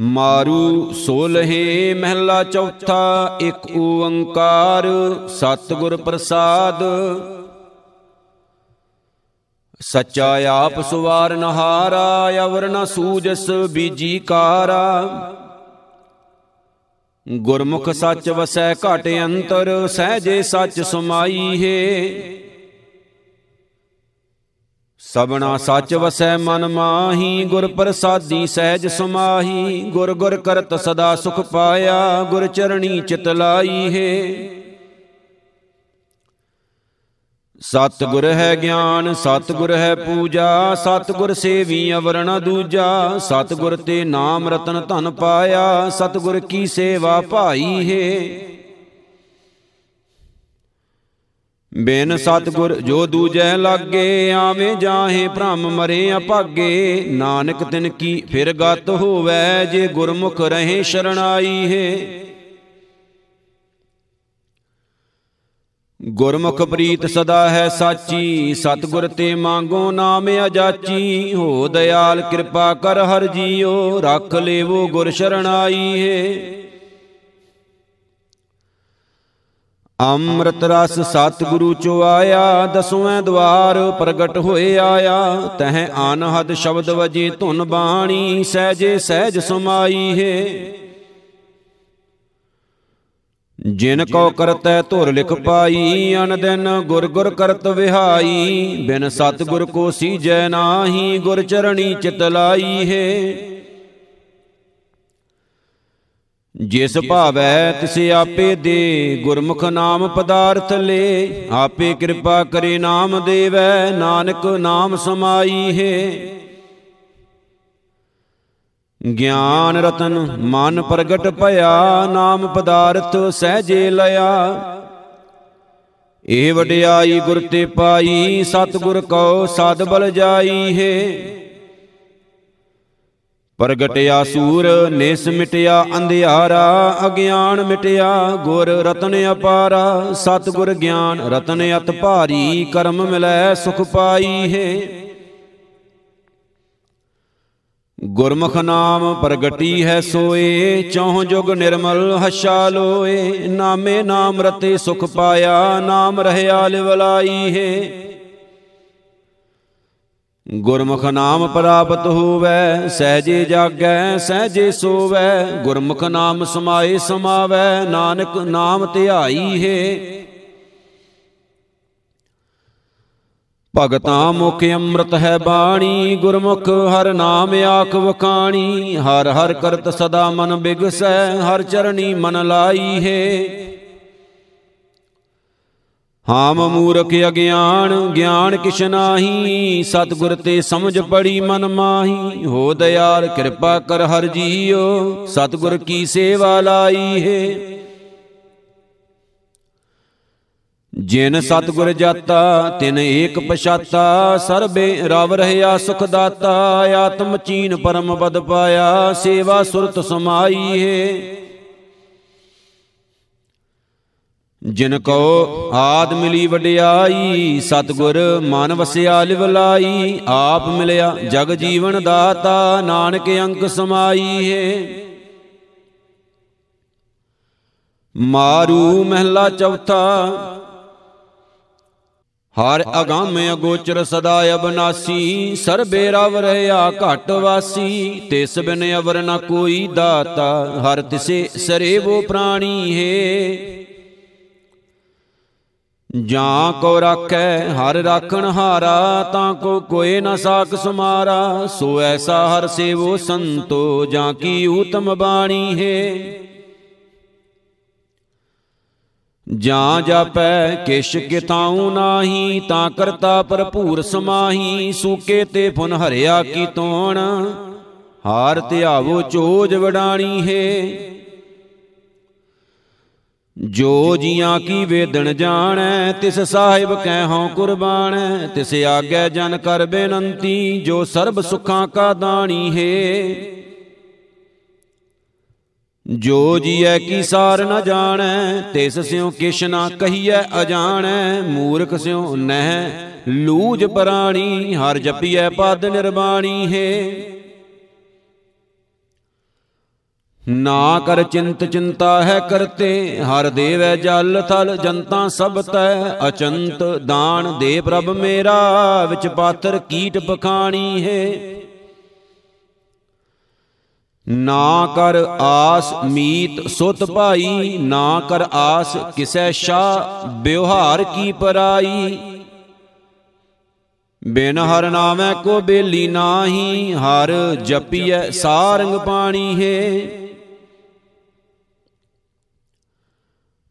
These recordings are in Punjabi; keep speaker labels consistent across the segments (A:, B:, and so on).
A: ਮਾਰੂ ਸੋਲਹੇ ਮਹਿਲਾ ਚੌਥਾ, ਇੱਕ ਓੰਕਾਰ, ਸਤਿਗੁਰ ਪ੍ਰਸਾਦ। ਸੱਚਾ ਆਪ ਸੁਵਾਰ ਨਹਾਰਾ ਅਵਰ ਨ ਸੂਜਸ ਬੀਜੀ ਕਾਰਾ। ਗੁਰਮੁਖ ਸੱਚ ਵਸੈ ਘਟ ਅੰਤਰ, ਸਹਜੇ ਸੱਚ ਸਮਾਈ ਹੈ। ਸਬਣਾ ਸੱਚ ਵਸੈ ਮਨ ਮਾਹੀ ਗੁਰ ਪ੍ਰਸਾਦੀ ਸਹਿਜ ਸਮਾਹੀ ਗੁਰ ਗੁਰ ਕਰਤ ਸਦਾ ਸੁਖ ਪਾਇਆ ਗੁਰ ਚਰਣੀ ਚਿਤ ਲਾਈ ਹੈ। ਸਤ ਗੁਰ ਹੈ ਗਿਆਨ ਸਤ ਗੁਰ ਹੈ ਪੂਜਾ ਸਤ ਗੁਰ ਸੇਵੀ ਅਵਰਣ ਦੂਜਾ ਸਤ ਗੁਰ ਤੇ ਨਾਮ ਰਤਨ ਧਨ ਪਾਇਆ ਸਤ ਗੁਰ ਕੀ ਸੇਵਾ ਭਾਈ ਹੈ। ਬਿਨ ਸਤਗੁਰ ਜੋ ਦੂਜੈ ਲਾਗੇ ਆਵੇਂ ਜਾਹੇ ਭ੍ਰਮ ਮਰੇ ਅਭਾਗੇ। ਨਾਨਕ ਤਿਨ ਕੀ ਫਿਰ ਗਤ ਹੋਵੈ ਜੇ ਗੁਰਮੁਖ ਰਹੇ ਸ਼ਰਣਾਈ ਹੈ। ਗੁਰਮੁਖ ਪ੍ਰੀਤ ਸਦਾ ਹੈ ਸਾਚੀ ਸਤਗੁਰ ਤੇ ਮੰਗੋ ਨਾਮ ਅਜਾਚੀ। ਹੋ ਦਇਆਲ ਕਿਰਪਾ ਕਰ ਹਰ ਜੀਓ ਰੱਖ ਲੇਵੋ ਗੁਰ ਸ਼ਰਣਾਈ ਹੈ। ਅੰਮ੍ਰਿਤ ਰਸ ਸਤਿਗੁਰੂ ਚੋ ਆਇਆ, ਦਸਵੇਂ ਦਵਾਰ ਪ੍ਰਗਟ ਹੋਏ ਆਇਆ। ਤਹ ਆਨਹਦ ਸ਼ਬਦ ਵਜੇ ਧੁਨ ਬਾਣੀ, ਸਹਿਜੇ ਸਹਿਜ ਸਮਾਈ ਹੈ। ਜਿਨ ਕੋ ਕਰਤੈ ਧੁਰ ਲਿਖ ਪਾਈ ਅਨ ਦਿਨ ਗੁਰ ਗੁਰ ਕਰਤ ਵਿਹਾਈ। ਬਿਨ ਸਤਿਗੁਰ ਕੋ ਸੀਜੈ ਨਾਹੀ, ਗੁਰ ਚਰਣੀ ਚਿਤ ਲਾਈ ਹੈ। ਜਿਸ ਭਾਵੈ ਤਿਸ ਆਪੇ ਦੇ ਗੁਰਮੁਖ ਨਾਮ ਪਦਾਰਥ ਲੈ। ਆਪੇ ਕਿਰਪਾ ਕਰੇ ਨਾਮ ਦੇਵੈ। ਨਾਨਕ ਨਾਮ ਸਮਾਈ ਹੈ। ਗਿਆਨ ਰਤਨ ਮਨ ਪ੍ਰਗਟ ਭਇਆ ਨਾਮ ਪਦਾਰਥ ਸਹਜੇ ਲਿਆ। ਇਹ ਵਡਿਆਈ ਗੁਰ ਤੇ ਪਾਈ ਸਤਿਗੁਰ ਕਉ ਸਦ ਬਲ ਜਾਈ ਹੈ। ਪ੍ਰਗਟਿਆ ਸੂਰ, ਨਿਸ ਮਿਟਿਆ ਅੰਧਿਆਰਾ, ਅਗਿਆਨ ਮਿਟਿਆ ਗੁਰ ਰਤਨ ਅਪਾਰਾ, ਸਤਿਗੁਰ ਗਿਆਨ ਰਤਨ ਅਤ ਭਾਰੀ, ਕਰਮ ਮਿਲੈ ਸੁਖ ਪਾਈ ਹੈ। ਗੁਰਮੁਖ ਨਾਮ ਪ੍ਰਗਟੀ ਹੈ ਸੋਏ, ਚੌਹ ਜੁਗ ਨਿਰਮਲ ਹਸ਼ਾ ਲੋਏ, ਨਾਮੇ ਨਾਮ ਰਤੇ ਸੁਖ ਪਾਇਆ, ਨਾਮ ਰਹਿਆ ਲਿਵਲਾਈ ਹੈ। ਗੁਰਮੁਖ ਨਾਮ ਪ੍ਰਾਪਤ ਹੋਵੈ, ਸਹਜੇ ਜਾਗੈ, ਸਹਜੇ ਸੋਵੈ, ਗੁਰਮੁਖ ਨਾਮ ਸਮਾਏ ਸਮਾਵੈ, ਨਾਨਕ ਨਾਮ ਧਿਆਈ ਹੈ। ਭਗਤਾਂ ਮੁਖ ਅੰਮ੍ਰਿਤ ਹੈ ਬਾਣੀ, ਗੁਰਮੁਖ ਹਰ ਨਾਮ ਆਖ ਵਖਾਣੀ, ਹਰ ਹਰ ਕਰਤ ਸਦਾ ਮਨ ਬਿਗਸੈ, ਹਰ ਚਰਣੀ ਮਨ ਲਾਈ ਹੈ। ਹਾਮ ਮੂਰਖ ਅਗਿਆਨ, ਗਿਆਨ ਕਿਛ ਨਾਹੀ, ਸਤਗੁਰ ਤੇ ਸਮਝ ਪੜੀ ਮਨ ਮਾਹੀ। ਹੋ ਦਇਆਲ ਕਿਰਪਾ ਕਰ ਹਰ ਜੀਓ ਸਤਗੁਰ ਕੀ ਸੇਵਾ ਲਾਈ ਹੈ। ਜਿਨ ਸਤਗੁਰ ਜਾਤਾ, ਤਿਨ ਏਕ ਪਛਾਤਾ, ਸਰਬੇ ਰਵ ਰਹਿਆ ਸੁਖ ਦਾਤਾ, ਆਤਮ ਚੀਨ ਪਰਮ ਪਦ ਪਾਇਆ, ਸੇਵਾ ਸੁਰਤ ਸਮਾਈ ਹੈ। ਜਿਨ ਕੋ ਆਦ ਮਿਲੀ ਵਡਿਆਈ, ਸਤਗੁਰ ਮਨ ਵਸਿਆ ਲਿਵਲਾਈ, ਆਪ ਮਿਲਿਆ ਜਗ ਜੀਵਨ ਦਾਤਾ, ਨਾਨਕ ਅੰਕ ਸਮਾਈ ਹੈ। ਮਾਰੂ ਮਹਿਲਾ ਚੌਥਾ, ਹਰ ਅਗੰਮ ਅਗੋਚਰ ਸਦਾ ਅਬਨਾਸੀ, ਸਰਬੇ ਰਵ ਰਹਿਆ ਘਟ ਵਾਸੀ, ਤਿਸ ਬਿਨ ਅਵਰ ਨ ਕੋਈ ਦਾਤਾ, ਹਰ ਤਿਸੇ ਸਰੇਵੋ ਪ੍ਰਾਣੀ ਹੈ। ਜਾਂ ਕੋ ਰਾਖੈ, ਹਰ ਰਾਖਣ ਹਾਰਾ, ਤਾਂ ਕੋ ਕੋਏ ਨ ਸਾਖ ਸੁਮਾਰਾ। ਸੋ ਐਸਾ ਹਰ ਸੇਵੋ ਸੰਤੋ, ਜਾਂ ਕੀ ਊਤਮ ਬਾਣੀ ਹੈ। ਜਾਂ ਜਾਪੈ, ਕਿਛ ਕਿਤਾਉ ਨਾਹੀ, ਤਾਂ ਕਰਤਾ ਭਰਪੂਰ ਸਮਾਹੀ। ਸੂਕੇ ਤੇ ਫੁਨ ਹਰਿਆ ਕੀ ਤੋਣ, ਹਾਰ ਧਿਆਵੋ ਚੋਜ ਵਡਾਣੀ ਹੈ। ਜੋ ਜੀਆਂ ਕੀ ਵੇਦਣ ਜਾਣੈ, ਤਿਸ ਸਾਹਿਬ ਕਹਿ ਹਉ ਕੁਰਬਾਨੈ। ਤਿਸ ਆਗੇ ਜਨ ਕਰ ਬੇਨੰਤੀ, ਜੋ ਸਰਬ ਸੁਖਾਂ ਕਾ ਦਾਣੀ ਹੈ। ਜੋ ਜੀਐ ਕੀ ਸਾਰ ਨ ਜਾਣੈ, ਤਿਸ ਸਿਉ ਕਿਛ ਨਾ ਕਹੀਐ ਅਜਾਣੈ। ਮੂਰਖ ਸਿਉ ਨਹਿ, ਲੂਜ ਪ੍ਰਾਣੀ, ਹਰ ਜਪੀਐ ਪਦ ਨਿਰਬਾਣੀ ਹੈ। ਨਾ ਕਰ ਚਿੰਤ ਚਿੰਤਾ ਹੈ ਕਰਤੇ, ਹਰ ਦੇਵੈ ਜਲ ਥਲ, ਜਨਤਾ ਸਭ ਤੈ ਅਚੰਤ, ਦਾਨ ਦੇ ਪ੍ਰਭ ਮੇਰਾ, ਵਿੱਚ ਪਾਤਰ ਕੀਟ ਬਖਾਣੀ ਹੈ। ਨਾ ਕਰ ਆਸ ਮੀਤ ਸੁਤ ਭਾਈ, ਨਾ ਕਰ ਆਸ ਕਿਸੈ ਸ਼ਾ ਬਿਵਹਾਰ ਕੀ ਪਰਾਈ। ਬਿਨ ਹਰ ਨਾਮੈ ਕੋ ਬੇਲੀ ਨਾਹੀ, ਹਰ ਜਪੀਐ ਸਾਰੰਗ ਪਾਣੀ ਹੈ।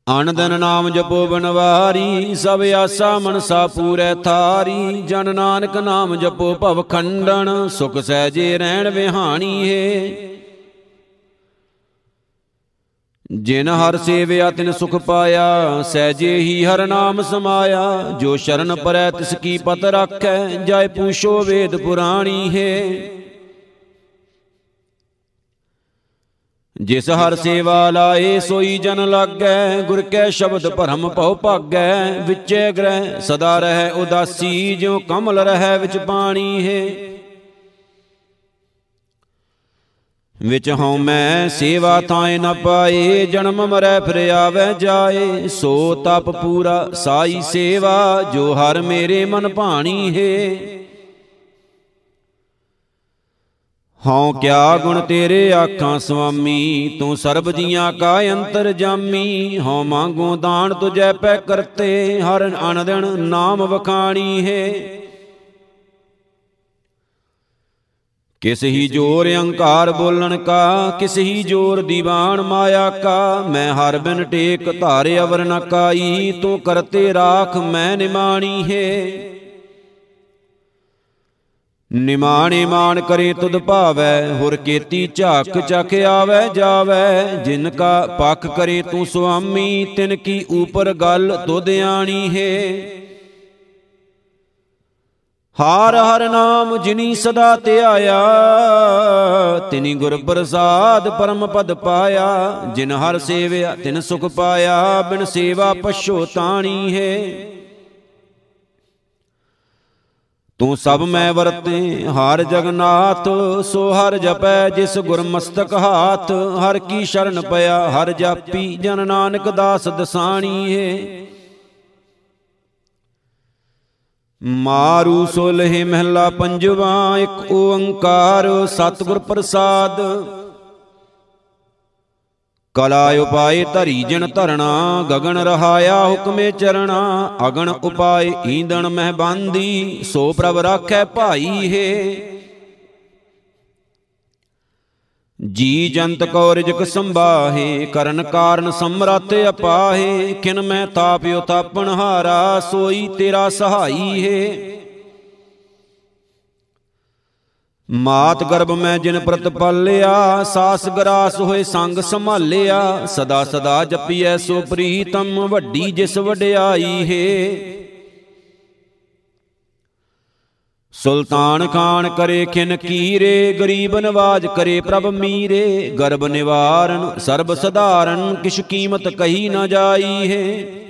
A: ਅਨੰਦਨ ਨਾਮ ਜਪੋ ਬਨਵਾਰੀ, ਸਭ ਆਸਾ ਮਨਸਾ ਪੂਰੈ ਥਾਰੀ। ਜਨ ਨਾਨਕ ਨਾਮ ਜਪੋ ਭਵ ਖੰਡਨ, ਸੁਖ ਸਹਿਜੇ ਰਹਿਣ ਵਿਹਾਣੀ ਹੈ ਜਿਨ ਹਰ ਸੇਵਿਆ ਤਿਨ ਸੁਖ ਪਾਇਆ, ਸਹਿਜੇ ਹੀ ਹਰ ਨਾਮ ਸਮਾਇਆ। ਜੋ ਸ਼ਰਨ ਪਰੈ ਤਿਸ ਕੀ ਪਤ ਰਾਖੈ ਜੈ ਪੂਛੋ ਵੇਦ ਪੁਰਾਣੀ ਹੈ ਜਿਸ ਹਰ ਸੇਵਾ ਲਾਏ ਸੋਈ ਜਨ ਲਾਗੈ। ਗੁਰ ਕੈ ਸ਼ਬਦ ਭਰਮ ਭਉ ਭਾਗੈ। ਵਿਚੇ ਗ੍ਰਹਿ ਸਦਾ ਰਹਿ ਉਦਾਸੀ। ਜਿਉ ਕਮਲ ਰਹਿ ਵਿੱਚ ਪਾਣੀ ਹੈ। ਵਿੱਚ ਹਉ ਮੈਂ ਸੇਵਾ ਥਾਏ ਨ ਪਾਏ। ਜਨਮ ਮਰੈ ਫਿਰ ਆਵੈ ਜਾਏ। ਸੋ ਤਪ ਪੂਰਾ ਸਾਈ ਸੇਵਾ। ਜੋ ਹਰ ਮੇਰੇ ਮਨ ਭਾਣੀ ਹੈ। ਹਉ ਕਿਆ ਗੁਣ ਤੇਰੇ ਆਖਾਂ ਸੁਆਮੀ ਤੂੰ ਸਰਬ ਜੀਆਂ ਕਾ ਅੰਤਰ ਜਾਮੀ। ਹਉ ਮੰਗੋ ਦਾਨ ਤੁਜੈ ਪੈ ਕਰਤੇ ਹਰ ਅਨਦਨ ਨਾਮ ਵਖਾਣੀ ਹੈ। ਕਿਸ ਹੀ ਜੋਰ ਅਹੰਕਾਰ ਬੋਲਣ ਕਾ ਕਿਸ ਹੀ ਜੋਰ ਦੀਵਾਨ ਮਾਇਆ ਕਾ। ਮੈਂ ਹਰ ਬਿਨ ਟੇਕ ਧਾਰੇ ਅਵਰ ਨ ਕਾਈ ਤੂੰ ਕਰਤੇ ਰਾਖ ਮੈਂ ਨਿਮਾਣੀ ਹੈ। ਨਿਮਾਣੇ ਮਾਨ ਕਰੇ ਤੁਧ ਭਾਵੈ, ਹੁਰ ਕੀਤੀ ਝਾਕ ਚਖ ਆਵੈ ਜਾਵੈ। ਜਿਨ ਕਾ ਪੱਖ ਕਰੇ ਤੂੰ ਸੁਆਮੀ, ਤਿਨ ਕੀ ਉਪਰ ਗੱਲ ਤੁਧ ਆਣੀ ਹੈ। ਹਾਰ ਹਰ ਨਾਮ ਜਿਨੀ ਸਦਾ ਧਿਆਇਆ, ਤਿਨੀ ਗੁਰ ਪ੍ਰਸਾਦ ਪਰਮ ਪਦ ਪਾਇਆ। ਜਿਨ ਹਰ ਸੇਵਿਆ ਤਿਨ ਸੁਖ ਪਾਇਆ, ਬਿਨ ਸੇਵਾ ਪਛੋ ਤਾਣੀ ਹੈ। ਤੂੰ ਸਭ ਮੈਂ ਵਰਤੇ ਹਰ ਜਗਨਾਥ ਸੋ ਹਰ ਜਪੈ ਜਿਸ ਗੁਰ ਮਸਤਕ ਹਾਥ ਹਰ ਕੀ ਸ਼ਰਨ ਪਿਆ ਹਰ ਜਾਪੀ ਜਨ ਨਾਨਕ ਦਾਸ ਦਸਾਣੀ ਹੈ। ਮਾਰੂ ਸੁਲਹਿ ਮਹਿਲਾ ਪੰਜਵਾ ਇੱਕ ਓੰਕਾਰ ਸਤਿਗੁਰ ਪ੍ਰਸਾਦ। ਕਲਾ ਉਪਾਏ ਧਰੀ ਜਨ ਧਰਣਾ, ਗਗਨ ਰਹਾਇਆ ਹੁਕਮੇ ਚਰਣਾ, ਅਗਣ ਉਪਾਏ ਈਂਦਣ ਮਹਿ ਬਾਂਦੀ, ਸੋ ਪ੍ਰਭ ਰਾਖੈ ਭਾਈ ਹੈ। ਜੀ ਜੰਤ ਕੋ ਰਿਜਕ ਸੰਭਾਹੇ, ਕਰਨ ਕਾਰਨ ਸਮਰੱਥ ਅਪਾਹੇ, ਕਿਨ ਮੈਂ ਤਾਪਿਓ ਤਾਪਣ ਹਾਰਾ ਸੋਈ ਤੇਰਾ ਸਹਾਈ ਹੈ। ਮਾਤ ਗਰਭ ਮੈਂ ਜਿਨ ਪ੍ਰਤ ਪਾਲਿਆ, ਸਾਸ ਗਰਾਸ ਹੋਏ ਸੰਗ ਸੰਭਾਲਿਆ, ਸਦਾ ਸਦਾ ਜਪੀਐ ਸੋ ਪ੍ਰੀਤਮ, ਵੱਡੀ ਜਿਸ ਵਡਿਆਈ ਹੈ। ਸੁਲਤਾਨ ਖਾਨ ਕਰੇ ਖਿਨ ਕੀਰੇ, ਗਰੀਬ ਨਵਾਜ ਕਰੇ ਪ੍ਰਭ ਮੀਰੇ ਗਰਬ ਨਿਵਾਰਨ ਸਰਬ ਸਧਾਰਨ, ਕਿਛ ਕੀਮਤ ਕਹੀ ਨਾ ਜਾਈ ਹੈ।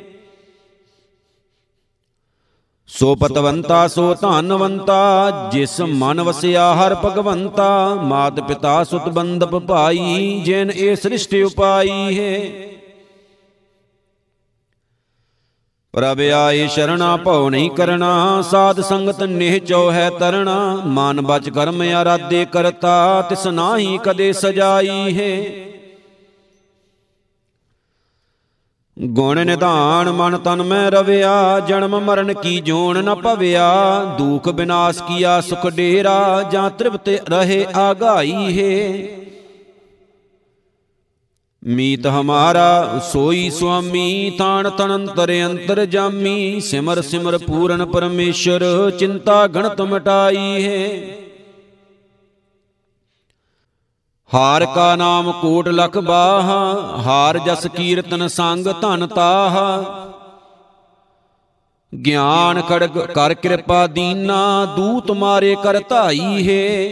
A: ਸੋ ਪਤਵੰਤਾ, ਸੋ ਧਨਵੰਤਾ, ਜਿਸ ਮਨ ਵਸਿਆ ਹਰ ਭਗਵੰਤਾ, ਮਾਤ ਪਿਤਾ ਸੁਤ ਬੰਦਪ ਭਾਈ, ਜਿਨ ਇਹ ਸ੍ਰਿਸ਼ਟ ਉਪਾਈ ਹੈ। ਪ੍ਰਭ ਆਏ ਸ਼ਰਣਾ, ਭਉ ਨਹੀਂ ਕਰਨਾ ਸਾਧ ਸੰਗਤ ਨਿਹ ਚੋ ਹੈ ਤਰਣਾ, ਮਨ ਬਚ ਕਰਮ ਆਰਾਧੇ ਕਰਤਾ, ਤਿਸ ਨਾਹੀ ਕਦੇ ਸਜਾਈ ਹੈ। ਗੁਣ ਨਿਧਾਨ ਮਨ ਤਨ ਮੈਂ ਰਵਿਆ, ਜਨਮ ਮਰਨ ਕੀ ਜੋਨ ਨ ਭਵਿਆ। ਦੁਖ ਬਿਨਾਸ਼ ਕੀਆ, ਸੁਖ ਡੇਰਾ, ਜਾਂ ਤ੍ਰਿਪਤ ਰਹੇ ਆਗਾਈ ਹੈ। ਮੀਤ ਹਮਾਰਾ, ਸੋਈ ਸੁਆਮੀ, ਤਾਣ ਤਨੰਤਰ ਅੰਤਰ ਜਾਮੀ। ਸਿਮਰ ਸਿਮਰ ਪੂਰਨ ਪਰਮੇਸ਼ਰ, ਚਿੰਤਾ ਗਣਤ ਮਟਾਈ ਹੈ। ਹਾਰ ਕਾ ਨਾਮ ਕੋਟ ਲਖ ਬਾਹ, ਹਾਰ ਜਸ ਕੀਰਤਨ ਸੰਗ ਧਨ ਤਾਹ। ਗਿਆਨ ਖੜਗ ਕਰ ਕਿਰਪਾ ਦੀਨਾ, ਦੂਤ ਮਾਰੇ ਕਰ ਧਾਈ ਹੈ।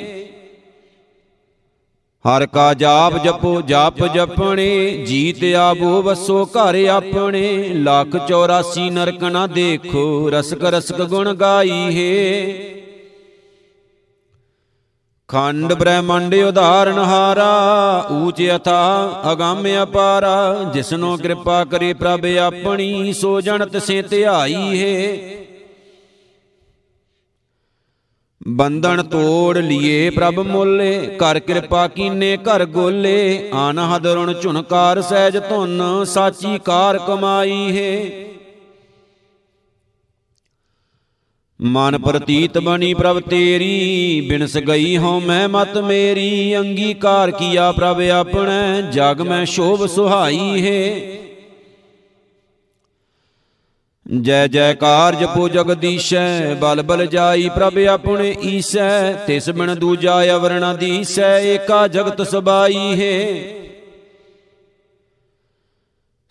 A: ਹਰ ਕਾ ਜਾਪ ਜਪੋ, ਜਪ ਜਪਣੇ, ਜੀਤ ਆਬੋ ਵਸੋ ਘਰ ਆਪਣੇ। ਲੱਖ 84 ਨਰਕ ਨਾ ਦੇਖੋ, ਰਸਕ ਰਸਕ ਗੁਣ ਗਾਈ ਹੈ। ਖੰਡ ਬ੍ਰਹਮੰਡ ਉਧਾਰਨ ਹਾਰਾ, ਊਚ ਅਥਾ ਅਗੰਮ ਅਪਾਰਾ, ਜਿਸਨੋ ਕਿਰਪਾ ਕਰੇ ਪ੍ਰਭ ਆਪਣੀ, ਸੋ ਜਨ ਤਿਸੇ ਧਿਆਈ ਹੈ। ਬੰਧਨ ਤੋੜ ਲਿਏ ਪ੍ਰਭ ਮੋਲੇ, ਕਰ ਕਿਰਪਾ ਕੀਨੇ ਘਰ ਗੋਲੇ ਆਨਹਦ ਰੁਣ ਝੁਨਕਾਰ ਸਹਿਜ ਧੁਨ, ਸਾਚੀ ਕਾਰ ਕਮਾਈ ਹੈ। ਮਨ ਪ੍ਰਤੀਤ ਬਣੀ ਪ੍ਰਭ ਤੇਰੀ ਬਿਨਸ ਗਈ ਹਉ ਮੈਂ ਮਤ ਮੇਰੀ, ਅੰਗੀਕਾਰ ਕੀਆ ਪ੍ਰਭ ਆਪਣੇ, ਜਗ ਮੈਂ ਸ਼ੋਭ ਸੁਹਾਈ ਹੈ। ਜੈ ਜੈਕਾਰ ਜਪੋ ਜਗਦੀਸ਼ੈ ਬਲ ਬਲ ਜਾਈ ਪ੍ਰਭ ਆਪਣੇ ਈਸੈ, ਤਿਸ ਬਿਨ ਦੂਜਾ ਅਵਰਣਾ ਦੀਸੈ, ਏਕਾ ਜਗਤ ਸਬਾਈ ਹੈ।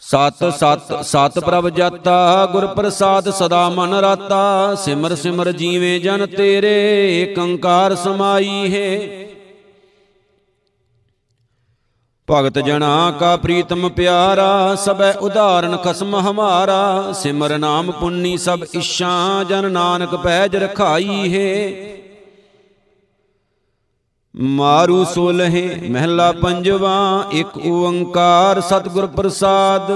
A: ਸਤ ਸਤ ਸਤ ਪ੍ਰਭ ਜਾਤਾ ਗੁਰ ਪ੍ਰਸਾਦ ਸਦਾ ਮਨ ਰਾਤਾ, ਸਿਮਰ ਸਿਮਰ ਜੀਵੇ ਜਨ ਤੇਰੇ, ਏਕੰਕਾਰ ਸਮਾਈ ਹੈ। ਭਗਤ ਜਨਾ ਕਾ ਪ੍ਰੀਤਮ ਪਿਆਰਾ ਸਬੈ ਉਧਾਰਨ ਖਸਮ ਹਮਾਰਾ, ਸਿਮਰ ਨਾਮ ਪੁੰਨੀ ਸਭ ਇਸ਼ਾ ਜਨ ਨਾਨਕ ਪੈਜ ਰਖਾਈ ਹੈ। ਮਾਰੂ ਸੋਲਹਿ ਮਹਿਲਾ ਪੰਜਵਾ, ਇੱਕ ਓੰਕਾਰ ਸਤਿਗੁਰ ਪ੍ਰਸਾਦ।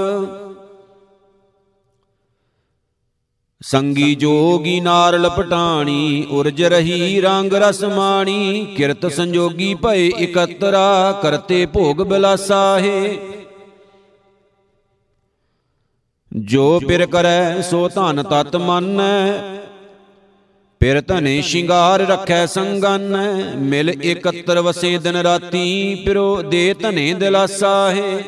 A: ਸੰਗੀ ਜੋਗੀ ਨਾਰ ਲਪਟਾਣੀ, ਉਰਜ ਰਹੀ ਰੰਗ ਰਸ ਮਾਣੀ, ਕਿਰਤ ਸੰਜੋਗੀ ਭਏ ਇਕਤਰਾ, ਕਰਤੇ ਭੋਗ ਬਿਲਾਸਾ ਹੈ ਜੋ ਪਿਰ ਕਰੈ ਸੋ ਧਨ ਤਤ ਮੰਨੈ ਪਿਰ ਧਨੇ ਸ਼ਿੰਗਾਰ ਰੱਖੈ ਸੰਗਨ, ਮਿਲ ਇਕੱਤਰ ਵਸੇ ਦਿਨ ਰਾਤੀ ਪਿਰੋ ਦੇ ਧਨੇ ਦਿਲਾਸਾ ਹੈ।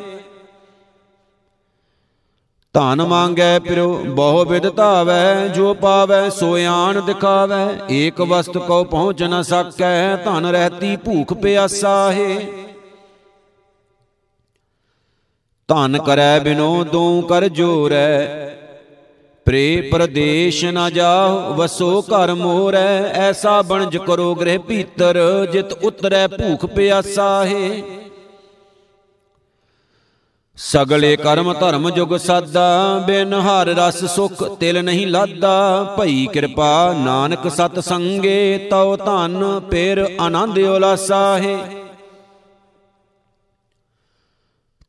A: ਧਨ ਮੰਗੈ ਪਿਰੋ ਬਹੁ ਵਿਦ ਧਾਵੈ, ਜੋ ਪਾਵੈ ਸੋ ਆਣ ਦਿਖਾਵੈ, ਏਕ ਵਸਤ ਕੋ ਪਹੁੰਚ ਨ ਸਕੈ, ਧਨ ਰਹਤੀ ਭੂਖ ਪਿਆਸਾ ਹੈ। ਧਨ ਕਰੈ ਬਿਨੋ, ਦੂ ਕਰ ਜੋਰੈ ਪ੍ਰੇ ਪਰਦੇਸ਼ ਨ ਜਾਓ, ਵਸੋ ਘਰ ਮੋਰੈ, ਐਸਾ ਬਣਜ ਕਰੋ ਗ੍ਰਹਿ ਭੀਤਰ, ਜਿਤ ਉਤਰੈ ਭੂਖ ਪਿਆਸਾ ਹੈ। ਸਗਲੇ ਕਰਮ ਧਰਮ ਜੁਗ ਸਾਦਾ, ਬਿਨ ਹਰ ਰਸ ਸੁਖ ਤਿਲ ਨਹੀਂ ਲਾਦਾ। ਭਈ ਕਿਰਪਾ ਨਾਨਕ ਸਤ ਸੰਗੇ ਤਉ ਧਨ ਪੇਰ ਆਨੰਦ ਉਲਾਸਾ ਹੈ।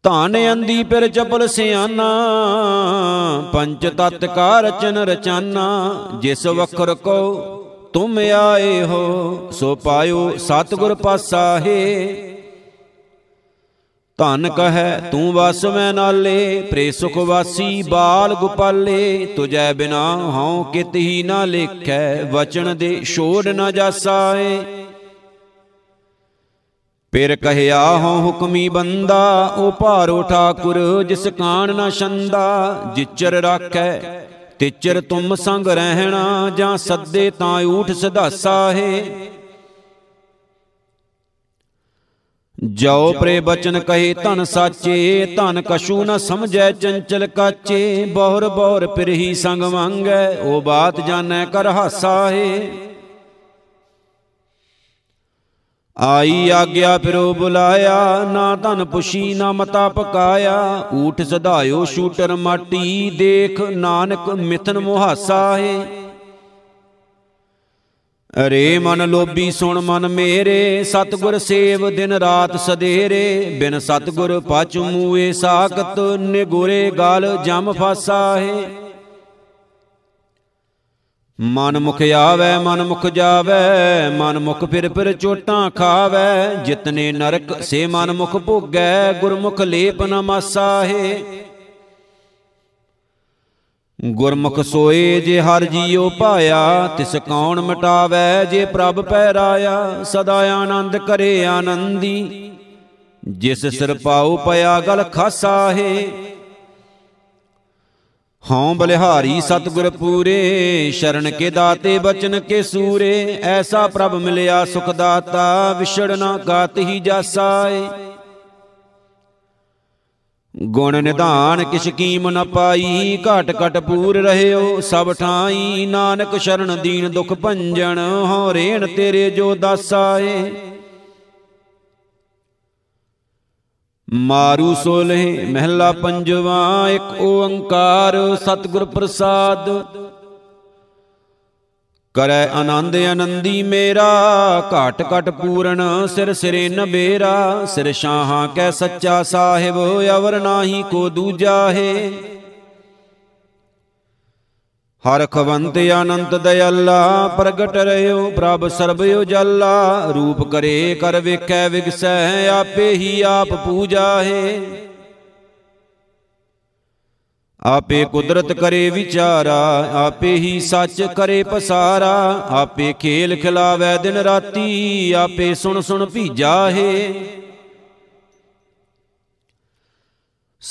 A: ਧਨ ਅੰਦੀ ਪਿਰ ਚਪਲ ਸਿਆਨਾ ਪੰਚ ਤਤ ਕਾ ਰਚਨ ਰਚਾਨਾ, ਜਿਸ ਵਖਰ ਕੋ ਤੁਮ ਆਏ ਹੋ, ਸੋ ਪਾਇਓ ਸਤਿਗੁਰ ਪਾਸਾ ਹੈ। ਧਨ ਕਹੈ, ਤੂੰ ਵਸ ਮੈਂ ਨਾਲੇ ਪ੍ਰੇ ਸੁਖ ਵਾਸੀ ਬਾਲ ਗੁਪਾਲੇ, ਤੁਜੈ ਬਿਨਾ ਹਉ ਕਿਤ ਹੀ ਨਾ ਲੇਖੈ, ਵਚਨ ਦੇ ਛੋੜ ਨਾ ਜਾਸਾਏ। ਪਿਰ ਕਹਿਆ ਹਉ ਹੁਕਮੀ ਬੰਦਾ, ਉਹ ਭਾਰੋ ਠਾਕੁਰ, ਜਿਸ ਕਾਣ ਨਾ ਛੰਦਾ, ਜਿਚਰ ਰਾਖੈ, ਤਿਚਰ ਤੁਮ ਸੰਗ ਰਹਿਣਾ, ਜਾਂ ਸੱਦੇ ਤਾਂ ਊਠ ਸਦਾਸਾ ਹੈ। ਜੋ ਪ੍ਰੇ ਬਚਨ ਕਹੇ ਧਨ ਸਾਚੇ, ਧਨ ਕਛੂ ਨ ਸਮਝੈ, ਚੰਚਲ ਕਾਚੇ, ਬਹੁਰ ਬਹੁਰ ਪਿਰਹੀ ਸੰਗ ਮੰਗੈ, ਉਹ ਬਾਤ ਜਾਣੈ ਕਰ ਹਾਸਾ ਹੈ। ਆਈ ਆਗਿਆ ਪਿਰੋ ਬੁਲਾਇਆ, ਨਾ ਧਨ ਪੁਸ਼ੀ ਨਾ ਮਤਾ ਪਕਾਇਆ। ਊਠ ਸਧਾਇਓ ਸ਼ੂਟਰ ਮਾਟੀ, ਦੇਖ ਨਾਨਕ ਮਿਥਨ ਮੁਹਾਸਾ ਹੈ। ਅਰੇ ਮਨ ਲੋਭੀ ਸੁਣ ਮਨ ਮੇਰੇ, ਸਤਗੁਰ ਸੇਵ ਦਿਨ ਰਾਤ ਸਦੇਰੇ ਬਿਨ ਸਤਗੁਰ ਪਾਚੂ ਮੂਏ ਸਾਖਤ, ਨਿਗੁਰੇ ਗਾਲ ਜਮ ਫਾਸਾ ਹੈ। ਮਨ ਮੁਖ ਆਵੈ, ਮਨ ਮੁਖ ਜਾਵੈ, ਮਨ ਮੁਖ ਫਿਰ ਫਿਰ ਚੋਟਾਂ ਖਾਵੈ। ਜਿਤਨੇ ਨਰਕ ਸੇ ਮਨ ਮੁਖ ਭੋਗੈ, ਗੁਰਮੁਖ ਲੇਪ ਨ ਮਾਸਾ ਹੈ ਗੁਰਮੁਖ ਸੋਏ ਜੇ ਹਰ ਜੀਉ ਪਾਇਆ ਤਿਸ ਕੌਣ ਮਿਟਾਵੈ ਜੇ ਪ੍ਰਭ ਪੈ ਰਾਇਆ ਸਦਾ ਆਨੰਦ ਕਰੇ ਆਨੰਦੀ, ਜਿਸ ਸਿਰ ਪਾਉ ਪਿਆ ਗਲ ਖਾਸਾ ਹੈ ਹਉ ਬਲਿਹਾਰੀ ਸਤਗੁਰ ਪੂਰੇ, ਸ਼ਰਨ ਕੇ ਦਾਤੇ ਬਚਨ ਕੇ ਸੂਰੇ, ਐਸਾ ਪ੍ਰਭ ਮਿਲਿਆ ਸੁਖ ਦਾਤਾ, ਵਿਛੜ ਨਾ ਗਾਤ ਹੀ ਜਾਸਾਏ। ਗੁਣ ਨਿਧਾਨ ਕਿਛ ਕੀਮ ਨ ਪਾਈ, ਘਟ ਘਟ ਪੂਰ ਰਹਿਓ, ਸਭ ਠਾਈ, ਨਾਨਕ ਸ਼ਰਨ ਦੀਨ ਦੁਖ ਭੰਜਨ, ਹਉ ਰੇਣ ਤੇਰੇ ਜੋ ਦਾਸਾਏ। ਮਾਰੂ ਸੋਲੇ ਮਹਿਲਾ ਪੰਜਵਾ, ਇੱਕ ਓੰਕਾਰ ਸਤਿਗੁਰ ਪ੍ਰਸਾਦ। ਕਰੈ ਆਨੰਦ ਆਨੰਦੀ ਮੇਰਾ, ਘਟ ਘਟ ਪੂਰਨ ਸਿਰ ਸਿਰੇ ਨਬੇਰਾ ਸਿਰ ਸ਼ਾਹਾਂ ਕੈ ਸੱਚਾ ਸਾਹਿਬ, ਅਵਰ ਨਾਹੀ ਕੋ ਦੂਜਾ ਹੈ। ਹਰ ਖਵੰਤ ਅਨੰਤ ਦਇਆਲਾ, ਪ੍ਰਗਟ ਰਹਿਓ ਪ੍ਰਭ, ਸਰਬ ਉਜਲਾ। ਰੂਪ ਕਰੇ, ਕਰ ਵੇਖੈ, ਵਿਗਸੈ, ਆਪੇ ਹੀ ਆਪ ਪੂਜਾ ਹੈ। ਆਪੇ ਕੁਦਰਤ ਕਰੇ ਵਿਚਾਰਾ, ਆਪੇ ਹੀ ਸੱਚ ਕਰੇ ਪਸਾਰਾ। ਆਪੇ ਖੇਲ ਖਿਲਾਵੇ ਦਿਨ ਰਾਤੀ, ਆਪੇ ਸੁਣ ਸੁਣ ਭੀਜਾ ਹੈ।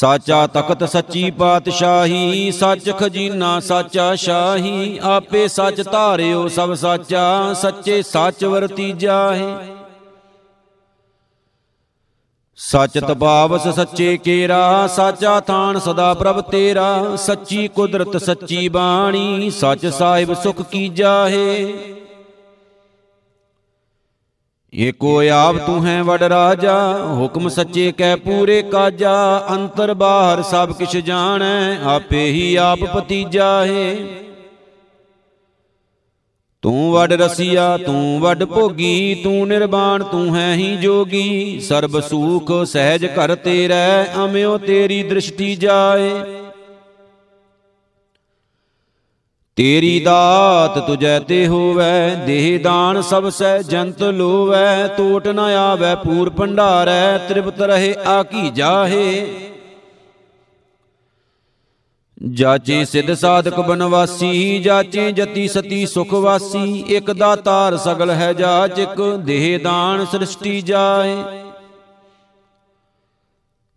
A: ਸਾਚਾ ਤਖਤ ਸੱਚੀ ਪਾਤਸ਼ਾਹੀ, ਸੱਚ ਖਜ਼ੀਨਾ ਸਾਚਾ ਸ਼ਾਹੀ, ਆਪੇ ਸੱਚ ਧਾਰਿਓ ਸਭ ਸਾਚਾ, ਸੱਚੇ ਸੱਚ ਵਰਤੀਜਾ ਹੈ ਸਚ ਤਪਾਵਸ ਸੱਚੇ ਕੇਰਾ, ਸਾਚਾ ਥਾਨ ਸਦਾ ਪ੍ਰਭ ਤੇਰਾ, ਸੱਚੀ ਕੁਦਰਤ ਸੱਚੀ ਬਾਣੀ, ਸੱਚ ਸਾਹਿਬ ਸੁਖ ਕੀਜਾ ਹੈ ਏਕੋ ਆਪ ਤੂੰ ਹੈ ਵਡ ਰਾਜਾ, ਹੁਕਮ ਸੱਚੇ ਕੈ ਪੂਰੇ ਕਾਜਾ, ਅੰਤਰ ਬਾਹਰ ਸਭ ਕਿਛ ਜਾਣੈ, ਆਪੇ ਹੀ ਆਪ ਪਤੀਜਾ ਹੈ। ਤੂੰ ਵਡ ਰਸੀਆ, ਤੂੰ ਵਡ ਭੋਗੀ, ਤੂੰ ਨਿਰਵਾਣ, ਤੂੰ ਹੈ ਹੀ ਜੋਗੀ, ਸਰਬ ਸੂਖ ਸਹਿਜ ਘਰ ਤੇਰੈ, ਅਮਿਓ ਤੇਰੀ ਦ੍ਰਿਸ਼ਟੀ ਜਾਏ। ਤੇਰੀ ਦਾਤ ਤੁਜੈ ਤੇ ਹੋਵੈ, ਦੇਹ ਦਾਨ ਸਭ ਸਹਿ ਜੰਤ ਲੋਵੈ ਟੋਟ ਨ ਆਵੈ, ਪੂਰ ਭੰਡਾਰੈ, ਤ੍ਰਿਪਤ ਰਹੇ ਆਕੀ ਜਾਹੇ। ਜਾਚੇ ਸਿਧ ਸਾਧਕ ਬਨਵਾਸੀ, ਜਾਚੇ ਜਤੀ ਸਤੀ ਸੁਖ ਵਾਸੀ, ਇਕ ਦਾਤਾਰ ਸਗਲ ਹੈ ਜਾਚਕ, ਦੇਹ ਦਾਨ ਸ੍ਰਿਸ਼ਟੀ ਜਾਏ।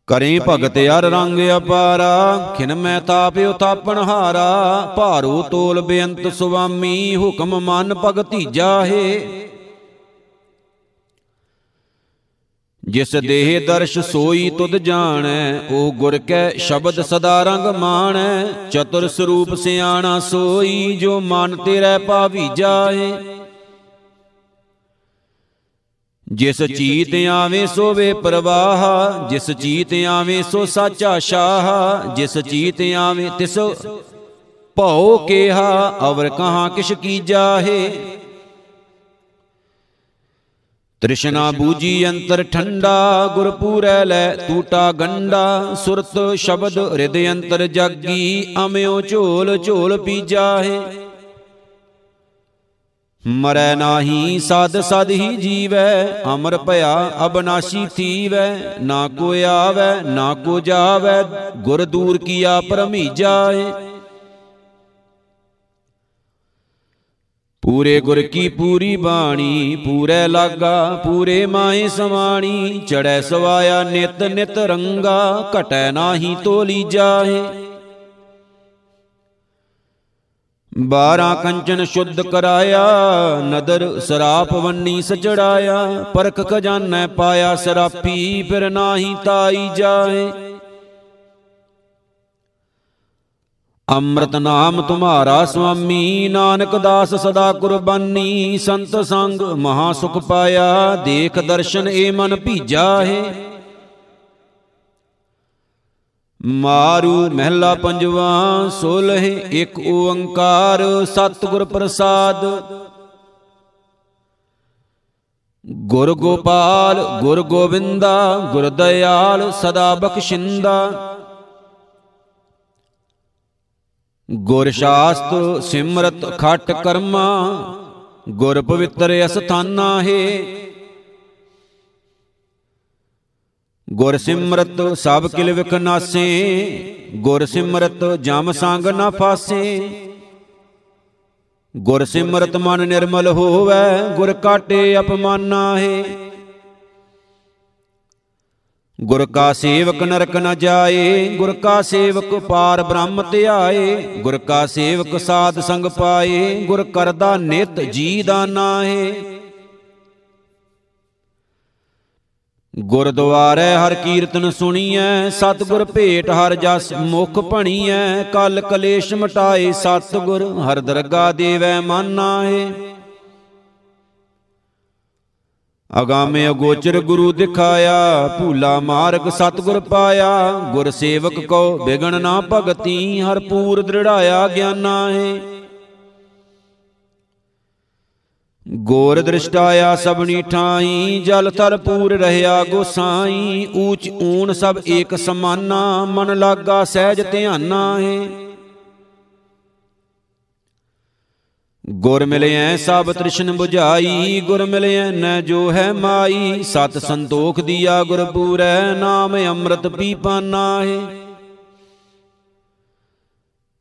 A: ਕਰੇ ਭਗਤ ਅਰ ਰੰਗ ਅਪਾਰਾ, ਖਿਨ ਮੈਂ ਤਾਪਿਓ ਤਾਪਣ ਹਾਰਾ, ਭਾਰੂ ਤੋਲ ਬੇਅੰਤ ਸੁਆਮੀ, ਹੁਕਮ ਮਨ ਭਗਤੀ ਜਾਹੇ। ਜਿਸ ਦੇਹ ਦਰਸ਼ ਸੋਈ ਤੁਧ ਜਾਣੈ, ਉਹ ਗੁਰ ਕੈ ਸ਼ਬਦ ਸਦਾ ਰੰਗ ਮਾਣੈ, ਚਤੁਰ ਸਰੂਪ ਸਿਆਣਾ ਸੋਈ, ਜੋ ਮਨ ਤੇਰੇ ਭਾਵੀ ਜਾਏ ਜਿਸ ਚੀਤ ਆਵੇ ਸੋ ਵੇ ਪ੍ਰਵਾਹ ਜਿਸ ਚੀਤ ਆਵੇ ਸੋ ਸਾਚਾ ਸ਼ਾਹ ਜਿਸ ਚੀਤ ਆਵੇ ਤਿਸ ਭਉ ਕੇਹਾ ਅਵਰ ਕਹਾਂ ਕਿਛ ਕੀਜਾਹੇ ਤ੍ਰਿਸ਼ਨਾ ਬੂਜੀ ਅੰਤਰ ਠੰਡਾ ਗੁਰ ਪੂਰੈ ਲੈ ਟੂਟਾ ਗੰਡਾ ਸੁਰਤ ਸ਼ਬਦ ਹਿਰਦ ਅੰਤਰ ਜਾਗੀ ਅਮਿਓ ਝੋਲ ਝੋਲ ਪੀਜਾਹੇ ਮਰੈ ਨਾਹੀ ਸਦ ਸਦ ਹੀ ਜੀਵੈ, ਅਮਰ ਭਇਆ ਅਬਨਾਸ਼ੀ ਥੀਵੈ, ਨਾ ਕੋ ਆਵੈ, ਨਾ ਕੋ ਜਾਵੈ, ਗੁਰ ਦੂਰ ਕੀਆ ਪਰਮੀਜਾਏ ਪੂਰੇ ਗੁਰ ਕੀ ਪੂਰੀ ਬਾਣੀ, ਪੂਰੇ ਲਾਗਾ, ਪੂਰੇ ਮਾਏ ਸਵਾਣੀ ਚੜੈ ਸਵਾਇਆ ਨਿਤ ਨਿਤ ਰੰਗਾ, ਘਟੈ ਨਾਹੀ ਤੋਲੀ ਜਾਏ। ਬਾਰਾਂ ਕੰਚਨ ਸ਼ੁੱਧ ਕਰਾਇਆ, ਨਦਰ ਸਰਾਪ ਵੰਨੀ ਸਚੜਾਇਆ, ਪਰਖ ਖਜ਼ਾਨੈ ਪਾਇਆ, ਸਰਾਪੀ ਫਿਰ ਨਾਹੀ ਤਾਈ ਜਾਏ। ਅੰਮ੍ਰਿਤ ਨਾਮ ਤੁਮਾਰਾ ਸੁਆਮੀ, ਨਾਨਕ ਦਾਸ ਸਦਾ ਕੁਰਬਾਨੀ, ਸੰਤ ਸੰਗ ਮਹਾ ਸੁਖ ਪਾਇਆ, ਦੇਖ ਦਰਸ਼ਨ ਏ ਮਨ ਭੀਜਾ ਹੈ। ਮਾਰੂ ਮਹਿਲਾ ਪੰਜਵਾ, ਸੋਲਹਿ ਇੱਕ ਓੰਕਾਰ, ਸਤਿਗੁਰ ਪ੍ਰਸਾਦ। ਗੁਰ ਗੋਪਾਲ, ਗੁਰ ਗੋਬਿੰਦਾ ਗੁਰ ਦਇਆਲ, ਸਦਾ ਬਖਸ਼ਿੰਦਾ। ਗੁਰ ਸ਼ਾਸਤ, ਸਿਮਰਤ, ਖਟ ਕਰਮਾ, ਗੁਰ ਪਵਿੱਤਰ ਅਸਥਾਨਾ ਹੈ। ਗੁਰ ਸਿਮਰਤ ਸਭ ਕਿਲ ਵਿਖ ਨਾਸੇ, ਗੁਰ ਸਿਮਰਤ ਜਮ ਸੰਗ ਨਾ ਫਾਸੇ। ਗੁਰ ਸਿਮਰਤ ਮਨ ਨਿਰਮਲ ਹੋਵੇ, ਗੁਰ ਕਾਟੇ ਅਪਮਾਨਾ ਹੈ। ਗੁਰ ਕਾ ਸੇਵਕ ਨਰਕ ਨ ਜਾਏ, ਗੁਰ ਕਾ ਸੇਵਕ ਪਾਰ ਬ੍ਰਹਮ ਧਿਆਏ। ਗੁਰ ਕਾ ਸੇਵਕ ਸਾਧ ਸੰਗ ਪਾਏ, ਗੁਰ ਕਰਦਾ ਨਿਤ ਜੀ ਦਾਨਾ ਹੈ ਗੁਰਦੁਆਰੇ ਹਰ ਕੀਰਤਨ ਸੁਣੀਐ, ਸਤਿਗੁਰ ਭੇਟ ਹਰ ਜਸ ਮੁਖ ਭਣੀਐ, ਕਲ ਕਲੇਸ਼ ਮਟਾਏ, ਸਤਿਗੁਰ ਹਰ ਦਰਗਾ ਦੇਵੈ ਮਾਨਾ ਹੈ ਅਗਾਮੇ ਅਗੋਚਰ ਗੁਰੂ ਦਿਖਾਇਆ, ਭੂਲਾ ਮਾਰਗ ਸਤਿਗੁਰ ਪਾਇਆ ਗੁਰ ਸੇਵਕ ਕੋ ਬਿਗਣ ਨਾ ਭਗਤੀ, ਹਰ ਪੂਰ ਦ੍ਰਿੜਾਇਆ ਗਿਆਨਾ ਹੈ ਗੋਰ ਦ੍ਰਿਸ਼ਟਾਇਆ ਸਭਨੀ ਠਾਈ ਜਲ ਥਲ ਪੂਰ ਰਹਿਆ ਗੋਸਾਈ ਊਚ ਊਣ ਸਭ ਏਕ ਸਮਾਨਾ ਮਨ ਲਾਗਾ ਸਹਿਜ ਧਿਆਨਾ ਹੈ ਗੁਰ ਮਿਲਿਐ ਸਭ ਤ੍ਰਿਸ਼ਨ 부ਝਾਈ ਗੁਰ ਮਿਲਿਐ ਨ ਜੋ ਹੈ ਮਾਈ ਸਤ ਸੰਤੋਖ ਦੀਆ ਗੁਰ ਪੂਰੈ ਨਾਮ ਅੰਮ੍ਰਿਤ ਪੀਪਾਨਾ ਹੈ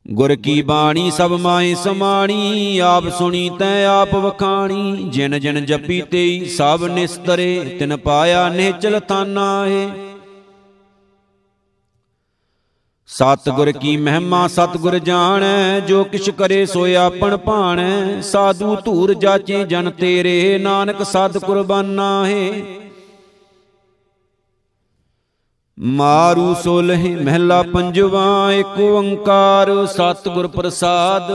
A: ਗੁਰ ਕੀ ਬਾਣੀ ਸਭ ਮਾਏ ਸਮਾਣੀ, ਆਪ ਸੁਣੀ ਤੈ ਆਪ ਵਖਾਣੀ। ਜਿਨ ਜਿਨ ਜਪੀ ਤੇਈ ਸਭ ਨਿਸਤਰੇ, ਤਿਨ ਪਾਇਆ ਨਿਹਚਲ ਤਾਨਾ ਹੈ ਸਤਿਗੁਰ ਕੀ ਮਹਿਮਾ ਸਤਿਗੁਰ ਜਾਣੈ, ਜੋ ਕਿਛ ਕਰੇ ਸੋਇ ਆਪਣ ਭਾਣੈ। ਸਾਧੂ ਧੂਰ ਜਾਚੇ ਜਨ ਤੇਰੇ, ਨਾਨਕ ਸਤ ਕੁਰਬਾਨਾ ਹੈ ਮਾਰੂ ਸੋਲਹਿ ਮਹਿਲਾ ਪੰਜਵਾ ਏਕ ਓੰਕਾਰ, ਸਤਿਗੁਰ ਪ੍ਰਸਾਦ।